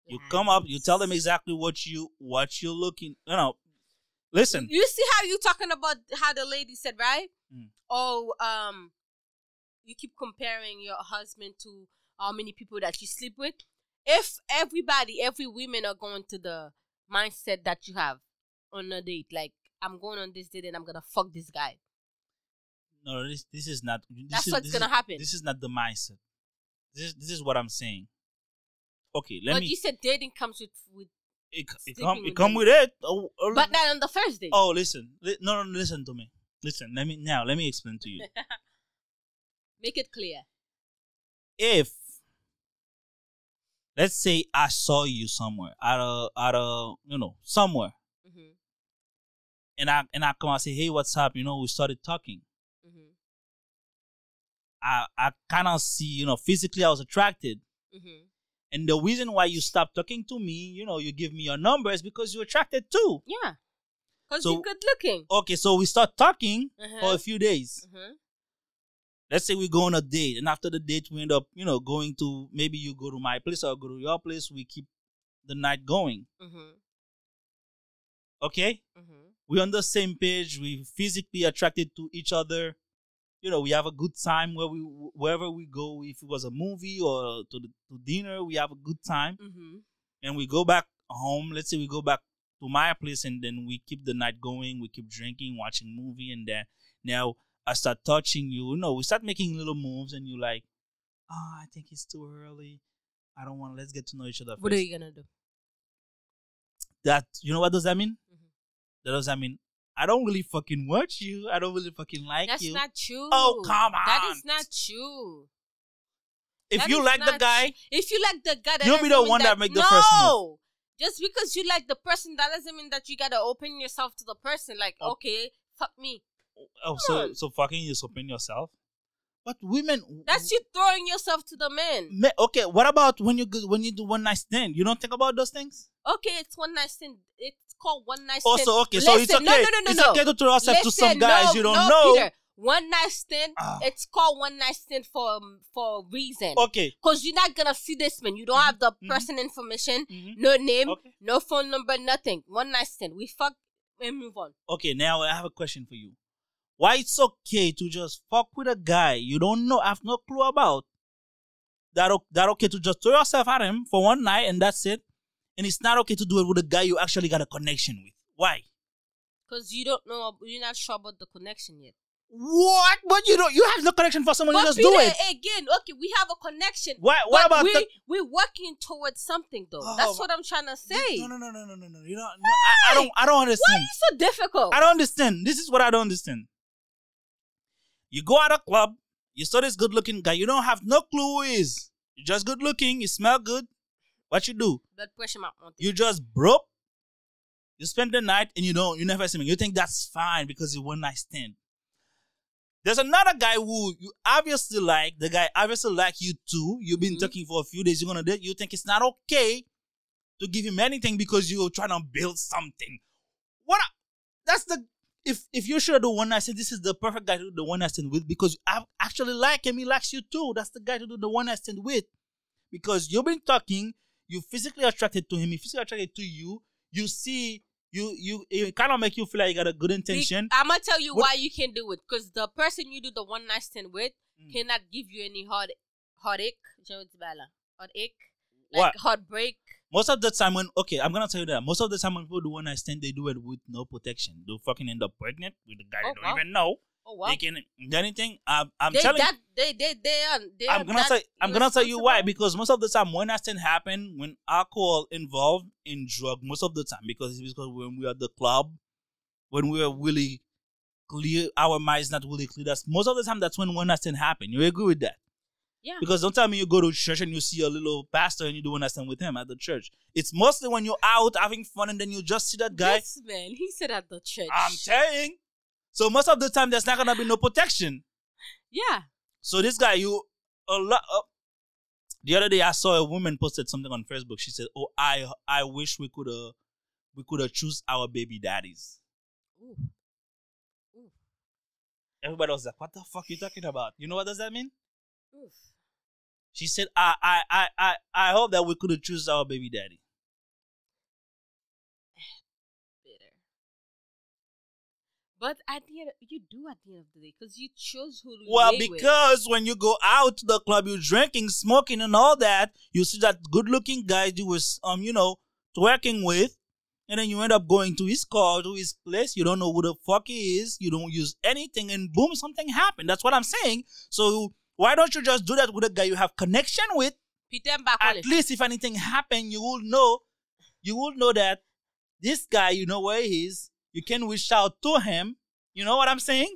Speaker 1: you come up, you tell them exactly what you what you're looking. You know, listen.
Speaker 2: You see how you talking about how the lady said, right?
Speaker 1: Mm.
Speaker 2: Oh, um, you keep comparing your husband to how many people that you sleep with. If everybody, every women are going to the mindset that you have on a date, like I'm going on this date and I'm gonna fuck this guy.
Speaker 1: No, this this is not. This
Speaker 2: That's
Speaker 1: is,
Speaker 2: what's
Speaker 1: this
Speaker 2: gonna
Speaker 1: is-
Speaker 2: happen.
Speaker 1: This is not the mindset. This is this is what I'm saying. Okay, let
Speaker 2: but
Speaker 1: me.
Speaker 2: But you said dating comes with, with
Speaker 1: it, it come
Speaker 2: with
Speaker 1: it come with it. Oh, oh,
Speaker 2: but not on the first date.
Speaker 1: oh, listen, no, no, listen to me. Listen, let me now. Let me explain to you.
Speaker 2: Make it clear.
Speaker 1: if let's say I saw you somewhere at a at a you know somewhere,
Speaker 2: hmm
Speaker 1: and I and I come and say, hey, what's up? You know, we started talking. I I of see you know physically I was attracted.
Speaker 2: hmm
Speaker 1: And the reason why you stopped talking to me, you know, you give me your number is because you're attracted too.
Speaker 2: Yeah. Because
Speaker 1: So-
Speaker 2: you're good looking.
Speaker 1: Okay, so we start talking
Speaker 2: Uh-huh.
Speaker 1: for a few days.
Speaker 2: hmm
Speaker 1: Let's say we go on a date, and after the date, we end up, you know, going to maybe you go to my place or go to your place. We keep the night going.
Speaker 2: hmm
Speaker 1: Okay,
Speaker 2: hmm
Speaker 1: we're on the same page. We physically attracted to each other. You know, we have a good time where we wherever we go. If it was a movie or to the, to dinner, we have a good time.
Speaker 2: hmm
Speaker 1: and we go back home. Let's say we go back to my place and then we keep the night going. We keep drinking, watching movie, and then now I start touching you. You know, we start making little moves, and you're like, oh, I think it's too early. I don't want. Let's get to know each other
Speaker 2: What are you gonna do?
Speaker 1: That you know what does that mean?
Speaker 2: Mhm.
Speaker 1: That does that mean I don't really fucking watch you. I don't really fucking like
Speaker 2: That's
Speaker 1: you.
Speaker 2: That's not true.
Speaker 1: Oh, come on.
Speaker 2: That is not true.
Speaker 1: if
Speaker 2: that
Speaker 1: you like the guy,
Speaker 2: If you like the guy, that
Speaker 1: You'll be the one that make the
Speaker 2: no.
Speaker 1: first move.
Speaker 2: Just because you like the person, that doesn't mean that you gotta open yourself to the person. Like,
Speaker 1: Oh.
Speaker 2: okay, fuck me.
Speaker 1: oh, so so fucking is open yourself. But women,
Speaker 2: That's you throwing yourself to the men.
Speaker 1: Ma- okay, what about when you when you do one night stand? You don't think about those things.
Speaker 2: Okay, it's one night stand. It's called one night stand.
Speaker 1: Also, okay, so it's okay.
Speaker 2: No, no, no, no,
Speaker 1: it's
Speaker 2: no.
Speaker 1: okay to throw yourself to some guys
Speaker 2: no,
Speaker 1: you don't
Speaker 2: no,
Speaker 1: know.
Speaker 2: Peter. One night stand.
Speaker 1: Ah.
Speaker 2: It's called one night stand for um, for a reason.
Speaker 1: Okay.
Speaker 2: Cause you're not gonna see this man. You don't have the person information,
Speaker 1: Mhm.
Speaker 2: no name,
Speaker 1: Okay.
Speaker 2: no phone number, nothing. One night stand. We fuck and move on.
Speaker 1: Okay, now I have a question for you. Why it's okay to just fuck with a guy you don't know, have no clue about? That that okay to just throw yourself at him for one night and that's it, and it's not okay to do it with a guy you actually got a connection with. Why?
Speaker 2: Cause you don't know. You're not sure about the connection yet.
Speaker 1: What? But you don't. You have no connection for someone. you just
Speaker 2: Peter,
Speaker 1: do it.
Speaker 2: again, okay, we have a connection.
Speaker 1: Why? What
Speaker 2: but
Speaker 1: about
Speaker 2: we
Speaker 1: the?
Speaker 2: we're working towards something though.
Speaker 1: Oh,
Speaker 2: That's what I'm trying to say.
Speaker 1: No, no, no, no, no, no, no. You don't. No, I, I don't. I don't understand.
Speaker 2: Why are you so difficult?
Speaker 1: I don't understand. This is what I don't understand. You go out a club, you saw this good looking guy, you don't have no clue who he is. You're just good looking, you smell good. What you do?
Speaker 2: Blood pressure
Speaker 1: You just broke. You spend the night and you don't you never see me. You think that's fine because it's one night stand. There's another guy who you obviously like. The guy obviously like you too. You've been
Speaker 2: Mhm.
Speaker 1: talking for a few days. You're gonna date. You think it's not okay to give him anything because you're trying to build something. What? a- that's the if if you should do one night stand, this is the perfect guy to do the one night stand with because you actually like him. He likes you too. That's the guy to do the one night stand with because you've been talking. You physically attracted to him. He physically attracted to you. You see. You you it kind of make you feel like you got a good intention.
Speaker 2: I'm gonna tell you
Speaker 1: What-
Speaker 2: why you can not do it. Because the person you do the one night stand with
Speaker 1: Mm.
Speaker 2: cannot give you any heart heartache. Heartache, like
Speaker 1: What?
Speaker 2: heartbreak,
Speaker 1: most of the time when okay, I'm gonna tell you that most of the time when people do one night stand, they do it with no protection. They fucking end up pregnant with a guy
Speaker 2: Oh,
Speaker 1: they don't
Speaker 2: wow.
Speaker 1: even know.
Speaker 2: Oh wow.
Speaker 1: They can do anything. I'm, I'm
Speaker 2: they,
Speaker 1: telling.
Speaker 2: that, they they they are they
Speaker 1: I'm gonna say I'm gonna tell you why because most of the time when accident happen when alcohol involved in drug most of the time because it's because when we are at the club when we are really clear our minds not really clear that's most of the time that's when one accident happen you agree with that
Speaker 2: Yeah.
Speaker 1: because don't tell me you go to church and you see a little pastor and you do one accident with him at the church it's mostly when you're out having fun and then you just see that guy
Speaker 2: This man, he said at the church.
Speaker 1: I'm saying so most of the time there's not gonna be no protection
Speaker 2: yeah.
Speaker 1: so this guy, you a lot. Uh, the other day, I saw a woman posted something on Facebook. She said, "Oh, I I wish we could uh we could have choose our baby daddies."
Speaker 2: Ooh. Ooh.
Speaker 1: Everybody was like, "What the fuck you talking about?" You know what does that mean?
Speaker 2: Oof.
Speaker 1: She said, "I I I I I hope that we could choose our baby daddy."
Speaker 2: But at the end, you do at the end of the day because you chose who to
Speaker 1: Well,
Speaker 2: lay with.
Speaker 1: because when you go out to the club, you're drinking, smoking, and all that. You see that good-looking guy you was um you know twerking with, and then you end up going to his car, to his place. You don't know who the fuck he is. You don't use anything, and boom, something happened. That's what I'm saying. So why don't you just do that with a guy you have connection with?
Speaker 2: Put them back on
Speaker 1: At least if anything happened, you will know. You will know that this guy, you know where he is. You can reach out to him. You know what I'm saying?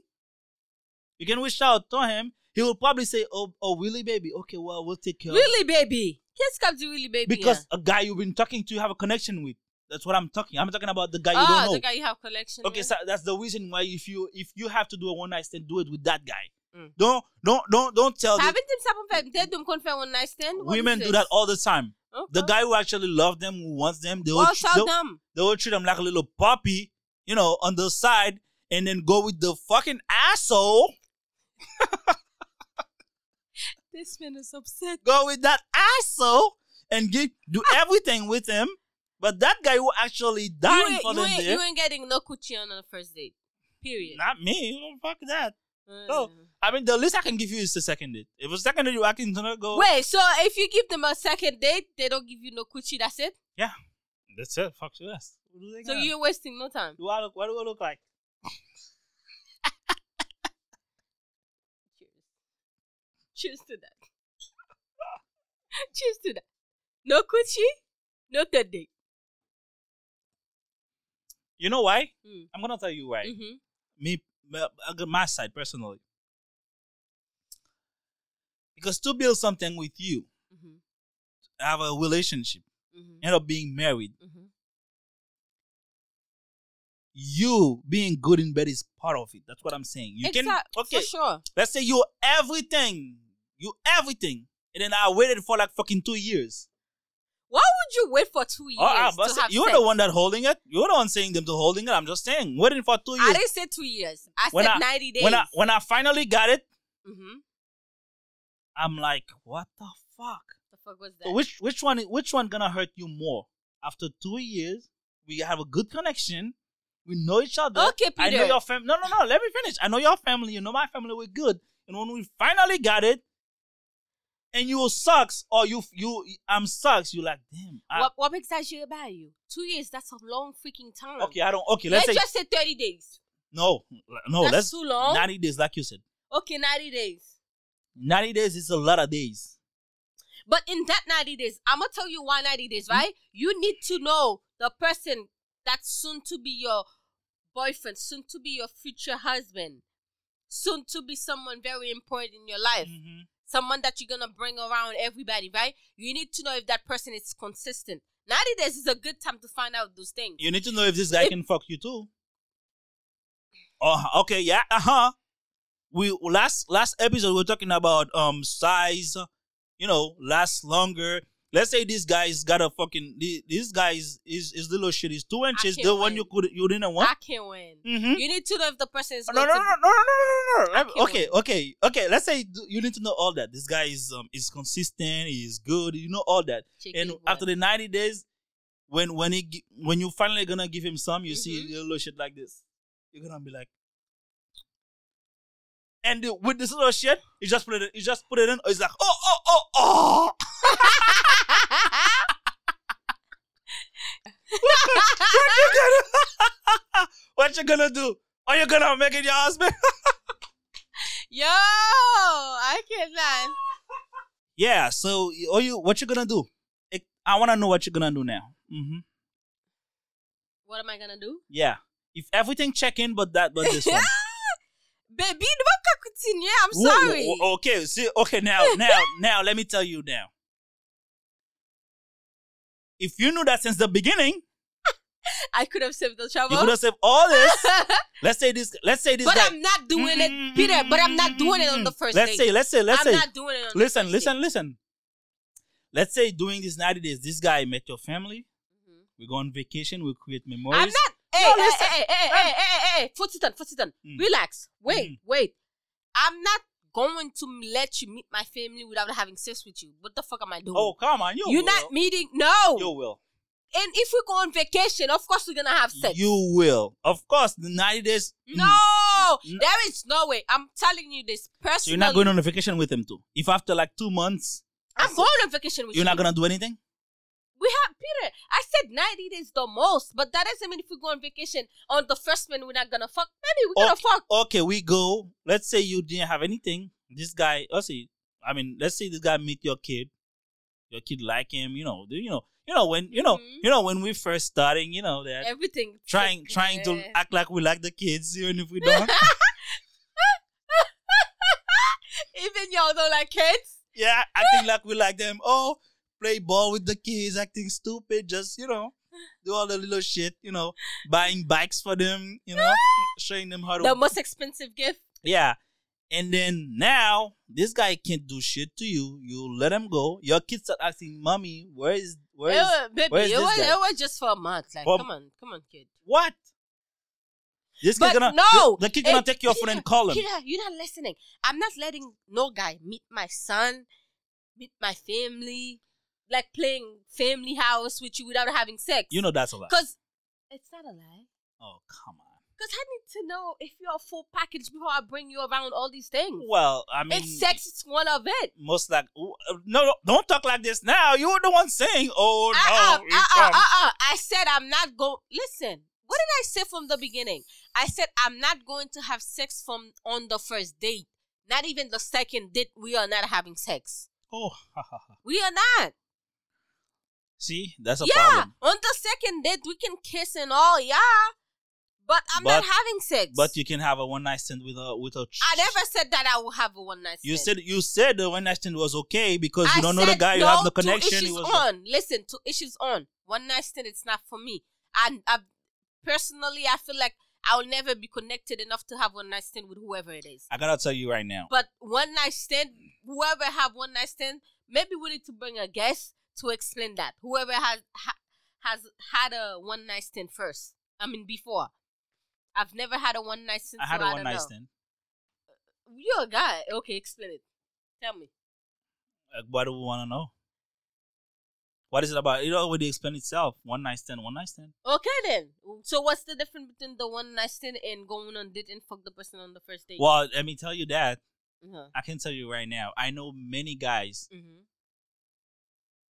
Speaker 1: You can reach out to him. He will probably say, "Oh, oh, really, baby? Okay, well, we'll take care." of
Speaker 2: Really, baby. Kids come to really, baby.
Speaker 1: because
Speaker 2: yeah.
Speaker 1: a guy you've been talking to, you have a connection with. That's what I'm talking. I'm talking about the guy you
Speaker 2: ah,
Speaker 1: don't know.
Speaker 2: the guy you have collection.
Speaker 1: Okay,
Speaker 2: with?
Speaker 1: so that's the reason why if you if you have to do a one night stand, do it with that guy.
Speaker 2: Mm.
Speaker 1: Don't don't don't don't tell
Speaker 2: Haven't them they don't confirm one night stand?
Speaker 1: Women do that all the time.
Speaker 2: Okay.
Speaker 1: The guy who actually love them, who wants them, they will,
Speaker 2: Well,
Speaker 1: tr- they,
Speaker 2: them.
Speaker 1: they will treat them like a little puppy, you know, on the side, and then go with the fucking asshole.
Speaker 2: This man is upset.
Speaker 1: Go with that asshole and give do everything with him. But that guy who actually
Speaker 2: You ain't,
Speaker 1: for
Speaker 2: you,
Speaker 1: them
Speaker 2: ain't,
Speaker 1: there,
Speaker 2: you ain't getting no coochie on the first date. Period.
Speaker 1: not me. Oh, fuck that.
Speaker 2: Uh,
Speaker 1: Oh, I mean, the least I can give you is a second date. If a second date, you can gonna go.
Speaker 2: Wait, so if you give them a second date, they don't give you no coochie, that's it? Yeah.
Speaker 1: That's it. Fuck you. Yes.
Speaker 2: So you're wasting no time.
Speaker 1: do I look? What do I look like?
Speaker 2: Cheers. Cheers to that. Cheers to that. No coochie, no third date.
Speaker 1: You know why?
Speaker 2: Mm.
Speaker 1: I'm gonna tell you why.
Speaker 2: Mm-hmm.
Speaker 1: Me, my, my side personally. Because to build something with you,
Speaker 2: Mm-hmm.
Speaker 1: have a relationship,
Speaker 2: Mm-hmm.
Speaker 1: end up being married,
Speaker 2: Mm-hmm.
Speaker 1: You being good in bed is part of it. That's what I'm saying. You can okay.
Speaker 2: For sure.
Speaker 1: Let's say you everything, you everything, and then I waited for like fucking two years.
Speaker 2: Why would you wait for two years
Speaker 1: Oh, ah, say-
Speaker 2: have
Speaker 1: you're
Speaker 2: sex?
Speaker 1: the one that holding it. You're the one saying them to holding it. I'm just saying, waiting for two years.
Speaker 2: I didn't say two years. I
Speaker 1: When
Speaker 2: said
Speaker 1: I-
Speaker 2: 90 days.
Speaker 1: When I when I finally got it,
Speaker 2: mm-hmm.
Speaker 1: I'm like, what the fuck?
Speaker 2: The fuck was that?
Speaker 1: So which which one which one gonna hurt you more? After two years, we have a good connection. We know each other.
Speaker 2: Okay,
Speaker 1: I know
Speaker 2: Peter.
Speaker 1: your family. No, no, no. Let me finish. I know your family. You know my family. We're good. And when we finally got it, and you sucks or you you I'm sucks. You like damn. I-
Speaker 2: what, what exaggerate about you? Two years, that's a long freaking time.
Speaker 1: okay, I don't. Okay, let's,
Speaker 2: Let's,
Speaker 1: say
Speaker 2: just say 30 days.
Speaker 1: no, no.
Speaker 2: that's
Speaker 1: let's
Speaker 2: too long.
Speaker 1: ninety days, like you said.
Speaker 2: okay, 90 days.
Speaker 1: Ninety days is a lot of days.
Speaker 2: But in that 90 days, I'm going to tell you why 90
Speaker 1: Hmm?
Speaker 2: days, right? You need to know the person that's soon to be your boyfriend, soon to be your future husband, soon to be someone very important in your life.
Speaker 1: Mhm.
Speaker 2: someone that you're gonna bring around everybody, right? You need to know if that person is consistent. 90 days is a good time to find out those things.
Speaker 1: You need to know if this guy
Speaker 2: If-
Speaker 1: can fuck you too. Oh, okay, yeah, uh huh. We last last episode we were talking about um size, you know, last longer. Let's say this guy's got a fucking thi- this guy's is his little shit is two inches. The one you could you didn't want.
Speaker 2: I can't win.
Speaker 1: Mm-hmm.
Speaker 2: You need to know if the person is
Speaker 1: No, no, no, no, no, no, no, no, no. Okay, okay, okay. Let's say you need to know all that. This guy is um is consistent. He's good. You know all that. And after the ninety days, when when he when you finally gonna give him some, you see
Speaker 2: Mhm.
Speaker 1: a little shit like this. You're gonna be like, and with this little shit, you just put it. in, You just put it in. It's like, oh, oh, oh, oh. What you gonna What you gonna do? Are you gonna make it your husband?
Speaker 2: Yo, I cannot.
Speaker 1: yeah, so are you what you gonna do? I- wanna know what you're gonna do now. Mm-hmm.
Speaker 2: What am I gonna do?
Speaker 1: Yeah. If everything check in but that but this one.
Speaker 2: Baby, can continue. I'm sorry.
Speaker 1: whoa, okay, see okay now now now let me tell you now. If you knew that since the beginning,
Speaker 2: I could have saved the trouble.
Speaker 1: you could have saved all this. Let's say this. Let's say this.
Speaker 2: but
Speaker 1: guy,
Speaker 2: I'm not doing it, Peter. But I'm not doing it on the first
Speaker 1: Let's
Speaker 2: date.
Speaker 1: say. Let's say. Let's say.
Speaker 2: I'm not doing it on
Speaker 1: Listen.
Speaker 2: the first
Speaker 1: Listen. Listen. Let's say during these ninety days, this guy met your family.
Speaker 2: Mhm.
Speaker 1: We go on vacation. We create memories.
Speaker 2: I'm not. Hey,
Speaker 1: No,
Speaker 2: hey,
Speaker 1: listen.
Speaker 2: hey, hey, hey, hey, hey, hey, Foot it on, foot it on.
Speaker 1: Mm.
Speaker 2: Relax. Wait,
Speaker 1: Mhm.
Speaker 2: wait. I'm not going to let you meet my family without having sex with you. What the fuck am I doing?
Speaker 1: Oh come on, you.
Speaker 2: You're
Speaker 1: will.
Speaker 2: not meeting. No.
Speaker 1: You will.
Speaker 2: And if we go on vacation, of course we're gonna have sex.
Speaker 1: You will. Of course, the ninety days.
Speaker 2: No,
Speaker 1: Mm.
Speaker 2: there is no way. I'm telling you this personally.
Speaker 1: So you're not going on a vacation with him too. If after like two months,
Speaker 2: I'm going on vacation with
Speaker 1: you're
Speaker 2: you.
Speaker 1: not gonna do anything.
Speaker 2: We have Peter. I said 90 days the most, but that doesn't mean if we go on vacation on the first one we're not gonna fuck. Maybe we're gonna fuck.
Speaker 1: okay, we go. Let's say you didn't have anything. This guy, let's see. I mean, let's say this guy meet your kid. Your kid like him, you know. You know, you know when you know,
Speaker 2: Mhm.
Speaker 1: you know when we first starting, you know that
Speaker 2: Everything.
Speaker 1: trying trying to
Speaker 2: Yeah.
Speaker 1: act like we like the kids, even if we don't.
Speaker 2: Even y'all don't like kids.
Speaker 1: yeah, I think like we like them. Oh, play ball with the kids, acting stupid, just you know, do all the little shit, you know, buying bikes for them, you know, showing them how to
Speaker 2: The most expensive gift.
Speaker 1: Yeah. And then now this guy can't do shit to you. You let him go. Your kids start asking, "Mommy, where is where
Speaker 2: It
Speaker 1: is
Speaker 2: was, baby,
Speaker 1: where is
Speaker 2: it
Speaker 1: this
Speaker 2: was,
Speaker 1: guy?
Speaker 2: it was just for a month. Like,
Speaker 1: For-
Speaker 2: come on, come on, kid.
Speaker 1: what?" This
Speaker 2: But
Speaker 1: kid gonna
Speaker 2: no,
Speaker 1: the, the kid gonna
Speaker 2: Hey,
Speaker 1: take your phone and call him.
Speaker 2: Peter, you're not listening. I'm not letting no guy meet my son, meet my family, like playing family house with you without having sex.
Speaker 1: You know that's a lie.
Speaker 2: Because it's not a lie.
Speaker 1: Oh come on.
Speaker 2: Because I need to know if you're a full package before I bring you around all these things.
Speaker 1: Well, I mean,
Speaker 2: and sex is one of it.
Speaker 1: most like uh, no, no, don't talk like this now. You're the one saying, "Oh uh-uh, no."
Speaker 2: uh-uh,
Speaker 1: he
Speaker 2: uh-uh,
Speaker 1: come."
Speaker 2: uh-uh. I said I'm not going. Listen, what did I say from the beginning? I said I'm not going to have sex from on the first date. Not even the second date. We are not having sex.
Speaker 1: Oh, ha, ha, ha.
Speaker 2: We are not.
Speaker 1: See, that's a
Speaker 2: yeah,
Speaker 1: problem.
Speaker 2: on the second date we can kiss and all. Yeah, but I'm not having sex.
Speaker 1: But you can have a one night stand with a with a.
Speaker 2: I never said that I will have a one night stand.
Speaker 1: You said you said the one night stand was okay because you don't know the guy. You have no connection. It
Speaker 2: Issues
Speaker 1: was
Speaker 2: on. Listen to issues on. One night stand, it's not for me. And I, personally, I feel like I will never be connected enough to have one night stand with whoever it is.
Speaker 1: I gotta tell you right now.
Speaker 2: But one night stand, whoever have one night stand, maybe we need to bring a guest to explain that. Whoever has ha, has had a one night stand first. I mean, before. I've never had a one night stand.
Speaker 1: I had
Speaker 2: so
Speaker 1: a
Speaker 2: I
Speaker 1: one night
Speaker 2: know.
Speaker 1: stand.
Speaker 2: You're a guy. Okay, explain it. Tell me.
Speaker 1: Like, what do we want to know? What is it about? It already explained itself. One night stand, one night stand.
Speaker 2: Okay then. So what's the difference between the one night stand and going on date and fuck the person on the first date?
Speaker 1: Well, let me tell you that.
Speaker 2: Uh-huh.
Speaker 1: I can tell you right now. I know many guys
Speaker 2: hmm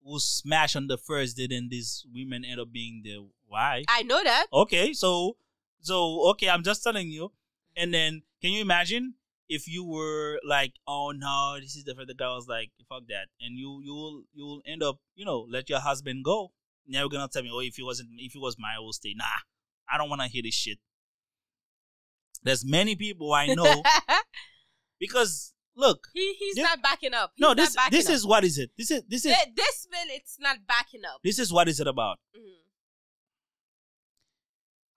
Speaker 1: who smash on the first date and these women end up being the wife.
Speaker 2: I know that.
Speaker 1: Okay, so so okay, I'm just telling you. And then can you imagine if you were like, oh no, this is different. The guy was like, fuck that, and you you will you will end up, you know, let your husband go. Now you're gonna tell me, oh, if he wasn't, if he was my, I will stay. Nah, I don't want to hear this shit. There's many people I know because look,
Speaker 2: he he's
Speaker 1: This-
Speaker 2: not backing up. He's
Speaker 1: no, this this
Speaker 2: up.
Speaker 1: is what is it? This is this is
Speaker 2: Th- this man. It's not backing up.
Speaker 1: this is what is it about?
Speaker 2: Mm-hmm.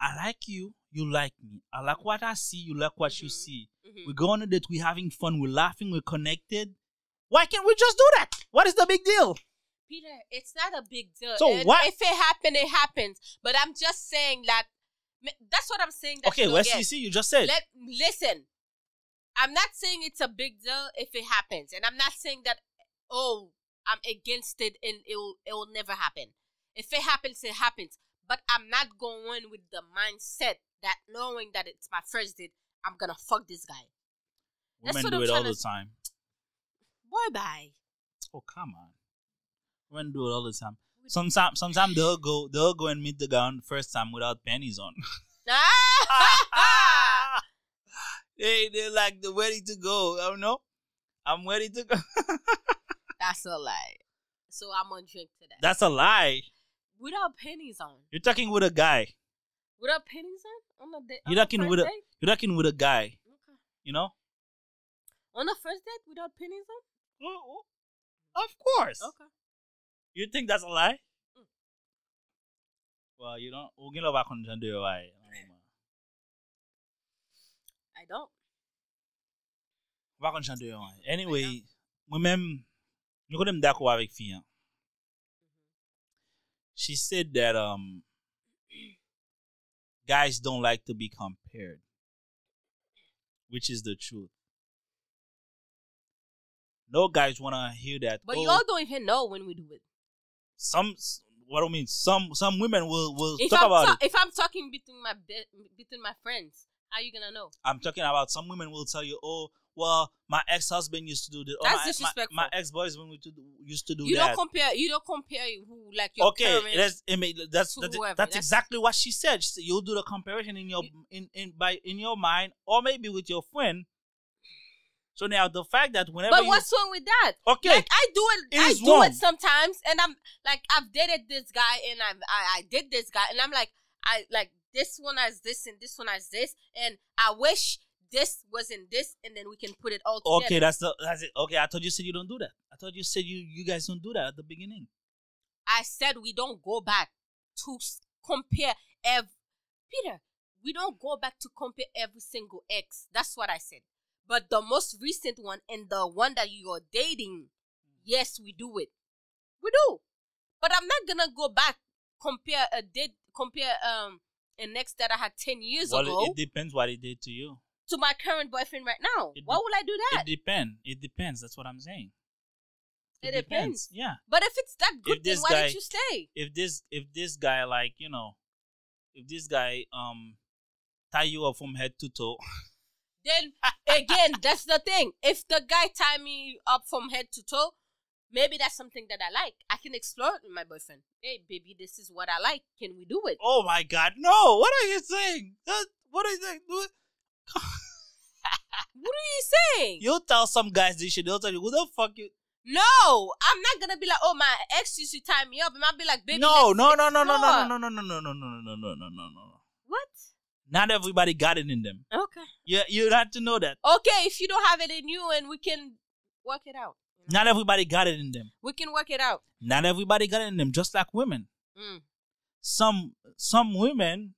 Speaker 1: I like you, you like me. I like what I see, you like what you
Speaker 2: Mhm.
Speaker 1: see.
Speaker 2: Mhm.
Speaker 1: We go on a date, we're having fun, we're laughing, we're connected. Why can't we just do that? What is the big deal?
Speaker 2: Peter, it's not a big deal.
Speaker 1: So what-
Speaker 2: If it happen, it happens. But I'm just saying that. That's what I'm saying. That
Speaker 1: Okay,
Speaker 2: you
Speaker 1: see, you just said.
Speaker 2: Let listen. I'm not saying it's a big deal if it happens, and I'm not saying that oh I'm against it and it will it will never happen. If it happens, it happens. But I'm not going with the mindset that knowing that it's my first date, I'm gonna fuck this guy. that's what
Speaker 1: do
Speaker 2: I'm
Speaker 1: it all
Speaker 2: trying
Speaker 1: the time.
Speaker 2: Boy, bye.
Speaker 1: Oh, come on. Women do it all the time. Sometimes, sometimes they'll go, they'll go and meet the guy on the first time without panties on. They, they're like they're ready to go. I don't know. I'm ready to go.
Speaker 2: That's a lie. So I'm gonna drink to that.
Speaker 1: That's a lie.
Speaker 2: Without pennies on.
Speaker 1: You're talking with a guy.
Speaker 2: Without pennies on? On the date?
Speaker 1: You're talking with a, you're talking with a guy.
Speaker 2: Okay.
Speaker 1: You know.
Speaker 2: On the first date without pennies on?
Speaker 1: Oh, oh, Of course.
Speaker 2: Okay.
Speaker 1: You think that's a lie?
Speaker 2: Mm.
Speaker 1: Well, you don't. We're gonna back on right?
Speaker 2: I don't.
Speaker 1: Back on Sunday, right? Anyway, moi-même, nous connaissons d'accord avec fille. hein. She said that um, guys don't like to be compared, which is the truth. No guys wanna hear that.
Speaker 2: But
Speaker 1: oh,
Speaker 2: y'all don't even know when we do it.
Speaker 1: some what do I mean, some some women will will
Speaker 2: If
Speaker 1: talk
Speaker 2: I'm
Speaker 1: about
Speaker 2: ta-
Speaker 1: it.
Speaker 2: if I'm talking between my be- between my friends, how you gonna know?
Speaker 1: I'm talking about some women will tell you, oh, well, my ex husband used to do this. Or
Speaker 2: That's
Speaker 1: my,
Speaker 2: disrespectful.
Speaker 1: My, my ex boyfriend used to do, used to do
Speaker 2: you
Speaker 1: that.
Speaker 2: don't compare. You don't compare who like your
Speaker 1: okay,
Speaker 2: parents.
Speaker 1: that's I mean, that's that's, that's
Speaker 2: That's-
Speaker 1: exactly what she said. She said you'll do the comparison in your in, in by in your mind or maybe with your friend. So now the fact that whenever
Speaker 2: but
Speaker 1: you,
Speaker 2: what's wrong with that?
Speaker 1: okay,
Speaker 2: Like I do it,
Speaker 1: It
Speaker 2: I do
Speaker 1: wrong.
Speaker 2: it sometimes, and I'm like, I've dated this guy, and I'm, I, I did this guy, and I'm like, I like this one has this, and this one has this, and I wish this wasn't this, and then we can put it all together.
Speaker 1: okay, that's the that's it. Okay, I thought you said you don't do that. I thought you said you you guys don't do that at the beginning.
Speaker 2: I said we don't go back to compare every Peter. We don't go back to compare every single ex. That's what I said. But the most recent one and the one that you're dating, yes, we do it. We do. But I'm not gonna go back compare a date compare um an ex that I had ten years
Speaker 1: Well,
Speaker 2: ago
Speaker 1: it, it depends what he did to you.
Speaker 2: to my current boyfriend right now.
Speaker 1: It
Speaker 2: Why
Speaker 1: de-
Speaker 2: would I do that?
Speaker 1: It depends. It depends. That's what I'm saying.
Speaker 2: It depends.
Speaker 1: Yeah.
Speaker 2: but if it's that good, then why
Speaker 1: guy-
Speaker 2: didn't you stay?
Speaker 1: if this if this guy like you know if this guy um tie you up from head to toe
Speaker 2: then again, that's the thing. If the guy tie me up from head to toe, maybe that's something that I like. I can explore it with my boyfriend. Hey, baby, this is what I like. Can we do it?
Speaker 1: oh my god no what are you saying that, what are you saying Do it-
Speaker 2: What are you saying?
Speaker 1: you'll tell some guys this shit they'll tell you who the fuck you
Speaker 2: no, I'm not gonna be like, oh, my ex used to tie me up. And I'll be like, baby,
Speaker 1: no no no no no no no no no no no no no no no no no
Speaker 2: What?
Speaker 1: not everybody got it in them
Speaker 2: Okay.
Speaker 1: Yeah you you have to know that
Speaker 2: Okay, if you don't have it in you, and we can work it out.
Speaker 1: Not everybody got it in them.
Speaker 2: We can work it out.
Speaker 1: not everybody got it in them just like women.
Speaker 2: Mm.
Speaker 1: some some women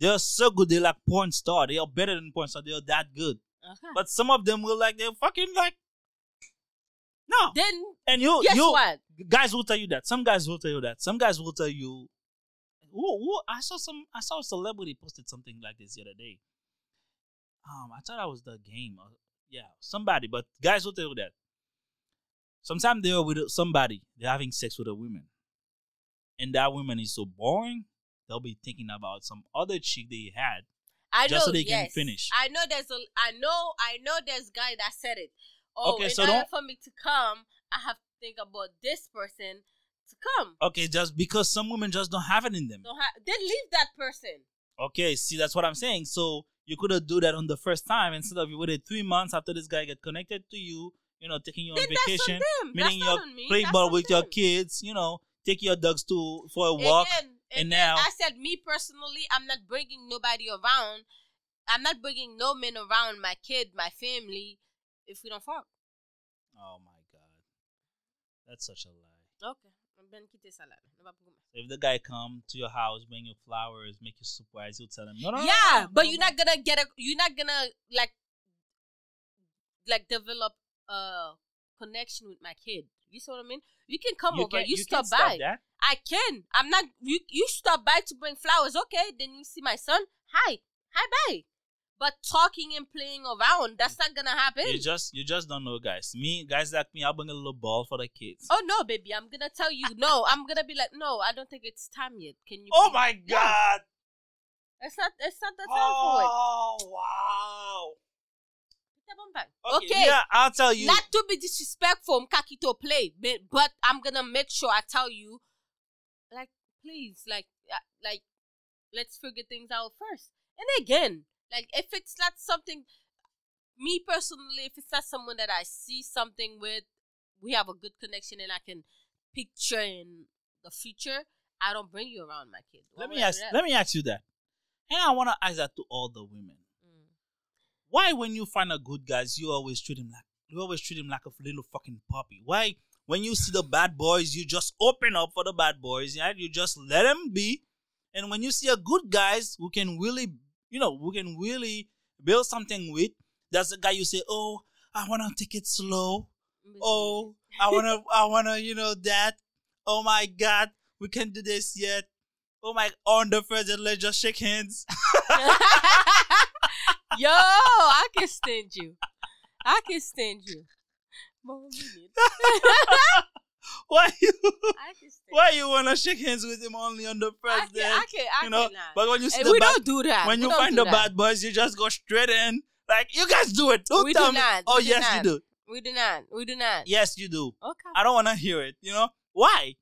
Speaker 1: they're so good they're like porn star. They are better than porn star. They're that good.
Speaker 2: Okay.
Speaker 1: but some of them will like they're fucking like no.
Speaker 2: Then
Speaker 1: and you
Speaker 2: guess
Speaker 1: you
Speaker 2: what?
Speaker 1: guys will tell you that. Some guys will tell you that. Some guys will tell you who, who, I saw some I saw a celebrity posted something like this the other day. Um I thought that was the game. Uh, yeah somebody but guys will tell you that sometimes they're with somebody they're having sex with a woman and that woman is so boring they'll be thinking about some other chick they had
Speaker 2: I
Speaker 1: Just so
Speaker 2: know,
Speaker 1: they can finish.
Speaker 2: I know there's a I know I know there's guy that said it. Oh,
Speaker 1: Okay,
Speaker 2: in
Speaker 1: so
Speaker 2: order
Speaker 1: don't-
Speaker 2: for me to come, I have to think about this person to come.
Speaker 1: okay just because some women just don't have it in them
Speaker 2: Don't ha- then leave that person.
Speaker 1: Okay, see, that's what I'm saying. So you could have do that on the first time instead of you waited three months after this guy get connected to you. You know, taking you on
Speaker 2: Then
Speaker 1: vacation,
Speaker 2: meeting That's
Speaker 1: meaning
Speaker 2: not on me.
Speaker 1: play
Speaker 2: That's
Speaker 1: ball with your kids. You know, take your dogs to for a walk.
Speaker 2: Again,
Speaker 1: and
Speaker 2: again,
Speaker 1: now-
Speaker 2: I said me personally, I'm not bringing nobody around. I'm not bringing no men around my kid, my family, if we don't fuck.
Speaker 1: Oh my god, that's such a lie.
Speaker 2: Okay. Ben quitter ça là. On va pour-
Speaker 1: If the guy come to your house, bring you flowers, make you surprise, you'll tell him no, no, no,
Speaker 2: yeah,
Speaker 1: no,
Speaker 2: but
Speaker 1: no,
Speaker 2: you're
Speaker 1: no."
Speaker 2: not gonna get a. You're not gonna like, like develop a connection with my kid. You see what I mean? You can come
Speaker 1: You
Speaker 2: over.
Speaker 1: can't-
Speaker 2: you,
Speaker 1: you
Speaker 2: stop
Speaker 1: stop
Speaker 2: by.
Speaker 1: that.
Speaker 2: I can. I'm not. You you stop by to bring flowers. Okay, then you see my son. Hi, hi, bye. But talking and playing around, that's not gonna happen.
Speaker 1: You just you just don't know, guys. Me, guys like me, I'll bring a little ball for the kids.
Speaker 2: Oh no, baby! I'm gonna tell you no. I'm gonna be like, no, I don't think it's time yet. Can you?
Speaker 1: Oh
Speaker 2: please-"
Speaker 1: my god!
Speaker 2: it's not. It's not the time for it.
Speaker 1: Oh wow!
Speaker 2: Yeah, bang bang.
Speaker 1: Okay,
Speaker 2: Okay.
Speaker 1: yeah, I'll tell you.
Speaker 2: Not to be disrespectful, Kaki to play, but, but I'm gonna make sure I tell you, like, please, like, uh, like, let's figure things out first. And again, like, if it's not something, me personally, if it's not someone that I see something with, we have a good connection, and I can picture in the future. I don't bring you around my kid.
Speaker 1: let me ask. Let me ask you that, and I want to ask that to all the women.
Speaker 2: Mm.
Speaker 1: Why, when you find a good guys, you always treat him like you always treat him like a little fucking puppy? Why, when you see the bad boys, you just open up for the bad boys, yeah? You just let them be, and when you see a good guys who can really, you know, we can really build something with, that's the guy you say, oh, I wanna take it slow. Mm-hmm. Oh, I wanna, I wanna, you know that. Oh my God, we can't do this yet. Oh my, on the first, let's just shake hands.
Speaker 2: Yo, I can stand you. I can stand you. One minute.
Speaker 1: why you,
Speaker 2: I can stand
Speaker 1: why you wanna shake hands with him only on the
Speaker 2: I
Speaker 1: first
Speaker 2: can,
Speaker 1: day?
Speaker 2: I can, I
Speaker 1: you know,
Speaker 2: cannot.
Speaker 1: but when you see
Speaker 2: Hey,
Speaker 1: the
Speaker 2: we
Speaker 1: bad,
Speaker 2: don't do that.
Speaker 1: when
Speaker 2: We
Speaker 1: you
Speaker 2: don't
Speaker 1: find the
Speaker 2: that.
Speaker 1: bad boys, you just go straight in. Like you guys do it. Don't
Speaker 2: We
Speaker 1: tell
Speaker 2: do
Speaker 1: me.
Speaker 2: not.
Speaker 1: Oh
Speaker 2: We do
Speaker 1: yes,
Speaker 2: not.
Speaker 1: you do.
Speaker 2: We do not. We do not.
Speaker 1: Yes, you do.
Speaker 2: Okay.
Speaker 1: I don't wanna hear it. You know why?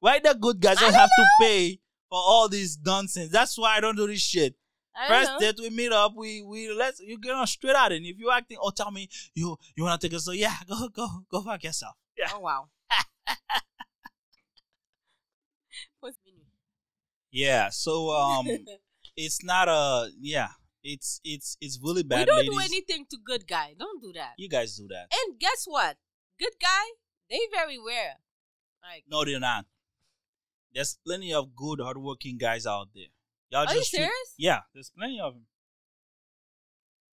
Speaker 1: Why the good guys don't
Speaker 2: don't
Speaker 1: have to pay for all this nonsense? That's why I don't do this shit.
Speaker 2: I
Speaker 1: First
Speaker 2: know.
Speaker 1: date we meet up, we we let's you get on straight out, and if you acting, oh tell me you you wanna take us, so yeah, go go go fuck yourself. Yeah.
Speaker 2: Oh wow.
Speaker 1: Yeah. So um, it's not a yeah. It's it's it's really bad.
Speaker 2: we don't
Speaker 1: ladies.
Speaker 2: do anything to good guy. Don't do that.
Speaker 1: You guys do that.
Speaker 2: And guess what? Good guy, they very rare. Like,
Speaker 1: No, they're not. There's plenty of good, hardworking guys out there. Y'all
Speaker 2: are you
Speaker 1: treat-
Speaker 2: serious?
Speaker 1: Yeah, there's plenty of them.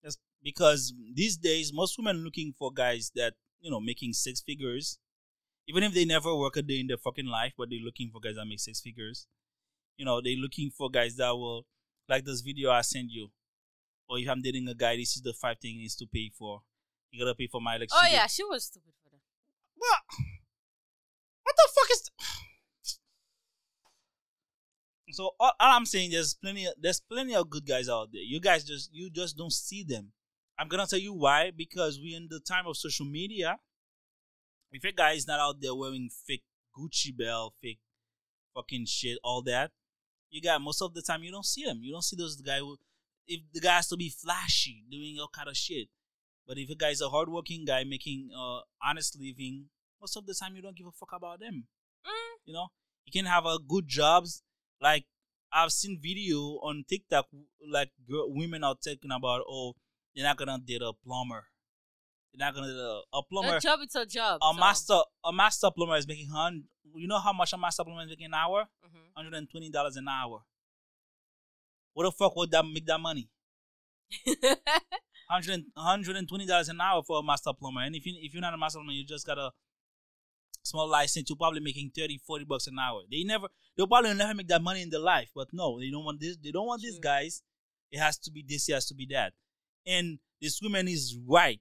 Speaker 1: Just because these days, most women looking for guys that you know making six figures, even if they never work a day in their fucking life, but they're looking for guys that make six figures. You know, they're looking for guys that will, like this video I sent you, or if I'm dating a guy, this is the five things he needs to pay for. You gotta pay for my electricity.
Speaker 2: Oh yeah, she was stupid for that.
Speaker 1: What? What the fuck is? So all, all I'm saying, there's plenty, of, there's plenty of good guys out there. You guys just, you just don't see them. I'm gonna tell you why. Because we in the time of social media. If a guy is not out there wearing fake Gucci belt, fake fucking shit, all that, you got most of the time you don't see them. You don't see those guy who, if the guy has to be flashy, doing all kind of shit. But if a guy is a hardworking guy making uh honest living, most of the time you don't give a fuck about them.
Speaker 2: Mm.
Speaker 1: You know, you can have a good jobs. Like I've seen video on TikTok, like girl, women are talking about, oh, they're not gonna date a plumber. They're not gonna date a, a plumber.
Speaker 2: A job, it's a job.
Speaker 1: A
Speaker 2: so-
Speaker 1: master, a master plumber is making hundred. You know how much a master plumber is making an hour?
Speaker 2: Mhm.
Speaker 1: Hundred and twenty dollars an hour. What the fuck would that make that money? Hundred hundred and twenty dollars an hour for a master plumber. And if you if you're not a master plumber, you just got a small license, you're probably making 30, 40 bucks an hour. They never they'll probably never make that money in their life. But no, they don't want this, they don't want these guys. It has to be this, it has to be that. And this woman is right.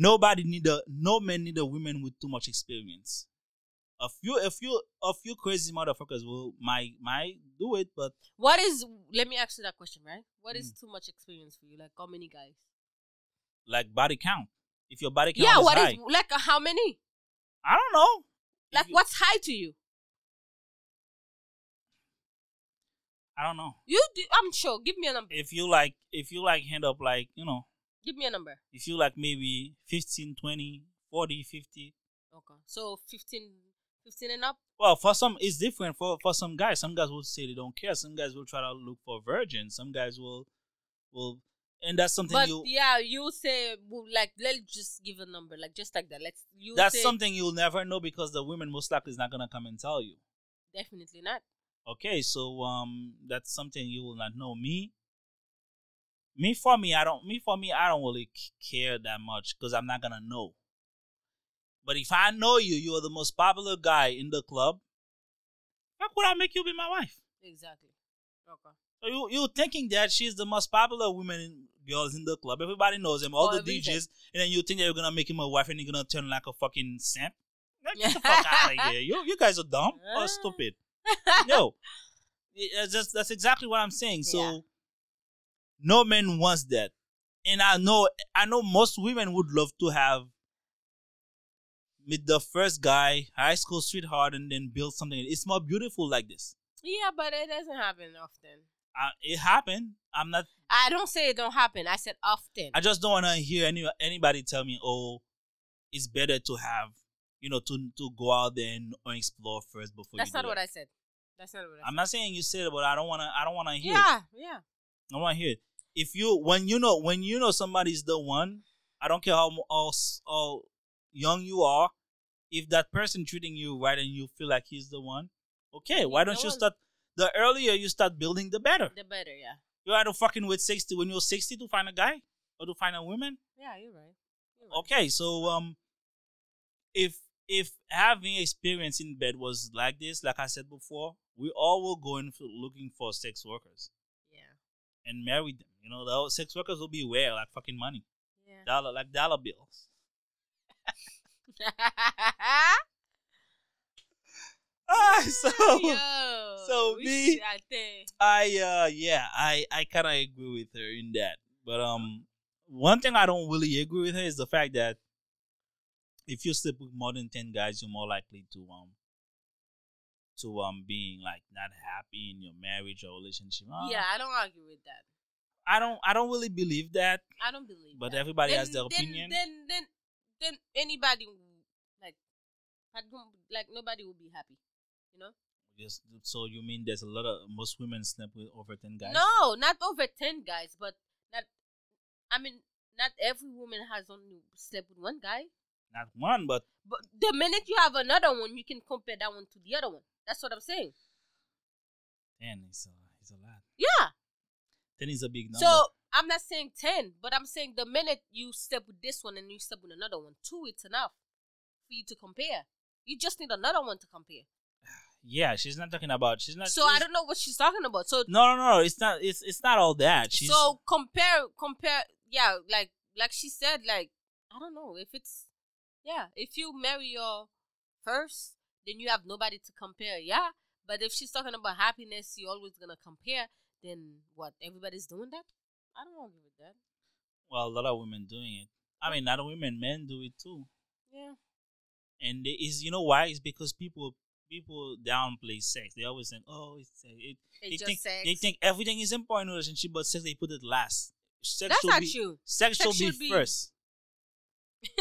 Speaker 1: Nobody need a no man need a woman with too much experience. A few a few a few crazy motherfuckers will might might do it, but
Speaker 2: what is? Let me ask you that question, right? What is
Speaker 1: Mm.
Speaker 2: too much experience for you? Like how many guys?
Speaker 1: like body count. If your body count
Speaker 2: yeah,
Speaker 1: is
Speaker 2: what is
Speaker 1: high,
Speaker 2: like uh, how many?
Speaker 1: I don't know.
Speaker 2: Like
Speaker 1: you-
Speaker 2: what's high to you?
Speaker 1: I don't know.
Speaker 2: You, do, I'm sure. Give me a number.
Speaker 1: If you like, if you like, hand up like you know,
Speaker 2: Give me a number.
Speaker 1: if you like maybe 15, 20, 40, 50.
Speaker 2: Okay. So 15, 15 and up.
Speaker 1: Well, for some, it's different. For for some guys, some guys will say they don't care. Some guys will try to look for virgins. Some guys will, will, and that's something
Speaker 2: But
Speaker 1: you.
Speaker 2: yeah, you say well, like let's just give a number, like just like that. Let's you
Speaker 1: That's
Speaker 2: say,
Speaker 1: something you'll never know because the women most likely is not gonna come and tell you.
Speaker 2: definitely not.
Speaker 1: Okay, so um, that's something you will not know. Me, me for me, I don't. Me for me, I don't really care that much because I'm not gonna know. But if I know you, you are the most popular guy in the club. How could I make you be my wife?
Speaker 2: Exactly. Okay.
Speaker 1: So you you thinking that she's the most popular woman in, girls in the club? Everybody knows him, all the. DJs, and then you think that you're gonna make him a wife and you're gonna turn like a fucking simp? Get the fuck out of here! You you guys are dumb or stupid. No, It- it's just that's exactly what I'm saying. So
Speaker 2: Yeah.
Speaker 1: No man wants that, and I know I know most women would love to have meet the first guy, high school sweetheart, and then build something. It's more beautiful like this.
Speaker 2: Yeah, but it doesn't happen often.
Speaker 1: Uh, it happened. I'm not.
Speaker 2: I don't say it don't happen. I said often.
Speaker 1: I just don't want to hear any anybody tell me, "Oh, it's better to have, you know, to to go out there and explore first before."
Speaker 2: That's not what
Speaker 1: that.
Speaker 2: I said. That's not what I
Speaker 1: I'm
Speaker 2: said.
Speaker 1: not saying you said it, but I don't want to. I don't want to hear. it.
Speaker 2: yeah, yeah.
Speaker 1: I want to hear it. If you when you know when you know somebody's the one, I don't care how how, how young you are. If that person treating you right and you feel like he's the one, okay. Why don't you start? The earlier you start building, the better.
Speaker 2: The better, yeah.
Speaker 1: You had to fucking wait sixty when you're sixty to find a guy or to find a woman.
Speaker 2: Yeah, you're right. You're right.
Speaker 1: Okay, so um, if if having experience in bed was like this, like I said before, we all were going for looking for sex workers. And marry them. You know, the sex workers will be rare, like fucking money,
Speaker 2: Yeah.
Speaker 1: dollar, like dollar bills. Ah, so
Speaker 2: Yo,
Speaker 1: so me-
Speaker 2: I
Speaker 1: uh yeah, I I kind of agree with her in that. But um one thing I don't really agree with her is the fact that if you sleep with more than 10 guys, you're more likely to um to um being like not happy in your marriage or relationship. Uh,
Speaker 2: Yeah, I don't argue with that.
Speaker 1: I don't I don't really believe that,
Speaker 2: I don't believe.
Speaker 1: but
Speaker 2: that.
Speaker 1: everybody
Speaker 2: then,
Speaker 1: has their
Speaker 2: then,
Speaker 1: opinion.
Speaker 2: Then, then, then anybody like, like nobody will be happy. You know?
Speaker 1: Just so you mean there's a lot of most women sleep with over 10 guys?
Speaker 2: No, not over ten guys, but not. I mean, not every woman has only slept with one guy.
Speaker 1: Not one, but
Speaker 2: But the minute you have another one, you can compare that one to the other one. That's what I'm saying.
Speaker 1: 10 is a, is a lot.
Speaker 2: Yeah.
Speaker 1: 10 is a big number.
Speaker 2: So I'm not saying ten, but I'm saying the minute you step with this one and you step with another one, two, it's enough for you to compare. You just need another one to compare.
Speaker 1: yeah, she's not talking about she's not
Speaker 2: So I don't know what she's talking about. So
Speaker 1: No, no, no. It's not. It's it's not all that. She's
Speaker 2: so compare compare yeah, like like she said, like I don't know if it's yeah, if you marry your first, then you have nobody to compare, yeah. But if she's talking about happiness, you're always gonna compare. Then what? Everybody's doing that. I don't agree with that.
Speaker 1: well, a lot of women doing it. I mean, not women, men do it too.
Speaker 2: Yeah.
Speaker 1: And it is you know why? It's because people people downplay sex. They always think, oh, it's uh, it.
Speaker 2: It's
Speaker 1: They
Speaker 2: just
Speaker 1: think
Speaker 2: sex.
Speaker 1: they think everything is important in a relationship, but sex they put it last. Sex
Speaker 2: That's not
Speaker 1: be
Speaker 2: true.
Speaker 1: sex,
Speaker 2: Sex
Speaker 1: should,
Speaker 2: should
Speaker 1: be
Speaker 2: be-
Speaker 1: first.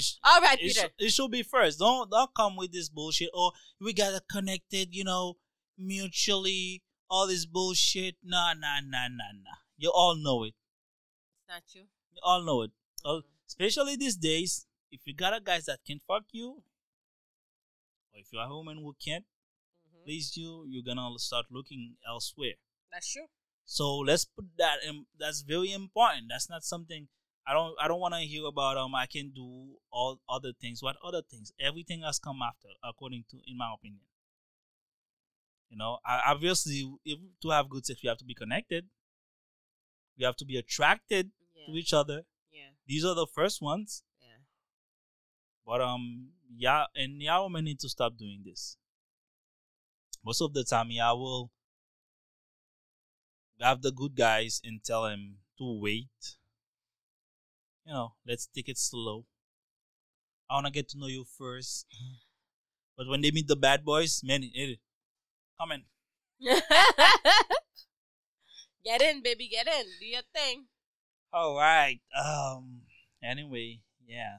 Speaker 1: Sh-
Speaker 2: All right,
Speaker 1: it,
Speaker 2: Peter.
Speaker 1: sh- it should be first. Don't don't come with this bullshit. Oh, we gotta connected, you know, mutually. All this bullshit. Nah, nah, nah, nah, nah. You all know it.
Speaker 2: It's not true.
Speaker 1: You all know it.
Speaker 2: Mhm.
Speaker 1: especially these days, if you got a guys that can fuck you, or if you're a woman who can't
Speaker 2: Mhm.
Speaker 1: please you, you're gonna start looking elsewhere.
Speaker 2: That's true.
Speaker 1: So let's put that in. That's very important. That's not something I don't. I don't want to hear about. Um, I can do all other things. What other things? Everything has come after, according to, in my opinion. You know, I, obviously, if to have good sex, you have to be connected. You have to be attracted
Speaker 2: Yeah.
Speaker 1: to each other.
Speaker 2: Yeah.
Speaker 1: These are the first ones.
Speaker 2: Yeah.
Speaker 1: But um, yeah, and yeah, women need to stop doing this. Most of the time, yeah, I will have the good guys and tell them to wait. You know, let's take it slow. I wanna get to know you first. But when they meet the bad boys, man, it, come in.
Speaker 2: get in, baby. Get in. Do your thing.
Speaker 1: All right. Um. Anyway, yeah.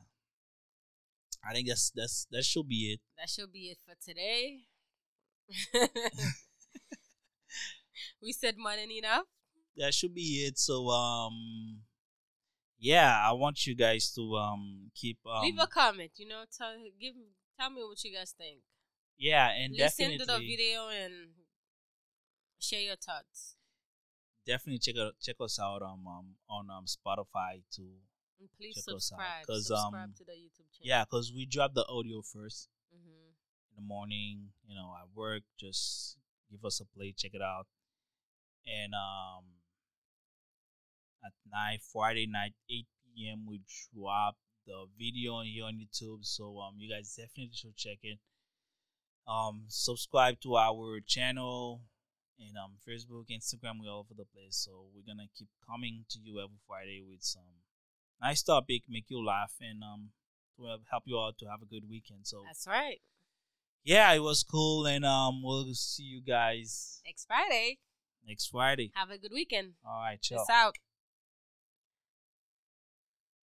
Speaker 1: I think that's that's that should be it.
Speaker 2: That should be it for today. we said more than enough.
Speaker 1: that should be it. So um yeah, I want you guys to um keep um
Speaker 2: Leave a comment. You know, tell give tell me what you guys think.
Speaker 1: yeah and
Speaker 2: Listen
Speaker 1: definitely
Speaker 2: to the video and share your thoughts.
Speaker 1: definitely check out check us out um, um on um Spotify too.
Speaker 2: And please
Speaker 1: Check us out,
Speaker 2: subscribe
Speaker 1: um,
Speaker 2: to the YouTube channel.
Speaker 1: Yeah, cause we drop the audio first
Speaker 2: hmm
Speaker 1: in the morning. You know, at work, just give us a play, check it out, and um at night, Friday night, eight p.m. we drop the video on here on YouTube. So um, you guys definitely should check it. Um, subscribe to our channel. and um Facebook, Instagram, we're all over the place. So we're gonna keep coming to you every Friday with some nice topic, make you laugh, and um to help- help you out to have a good weekend. So
Speaker 2: That's right.
Speaker 1: yeah, it was cool, and um we'll see you guys
Speaker 2: Next Friday.
Speaker 1: next Friday.
Speaker 2: Have a good weekend.
Speaker 1: All right, ciao.
Speaker 2: Peace out.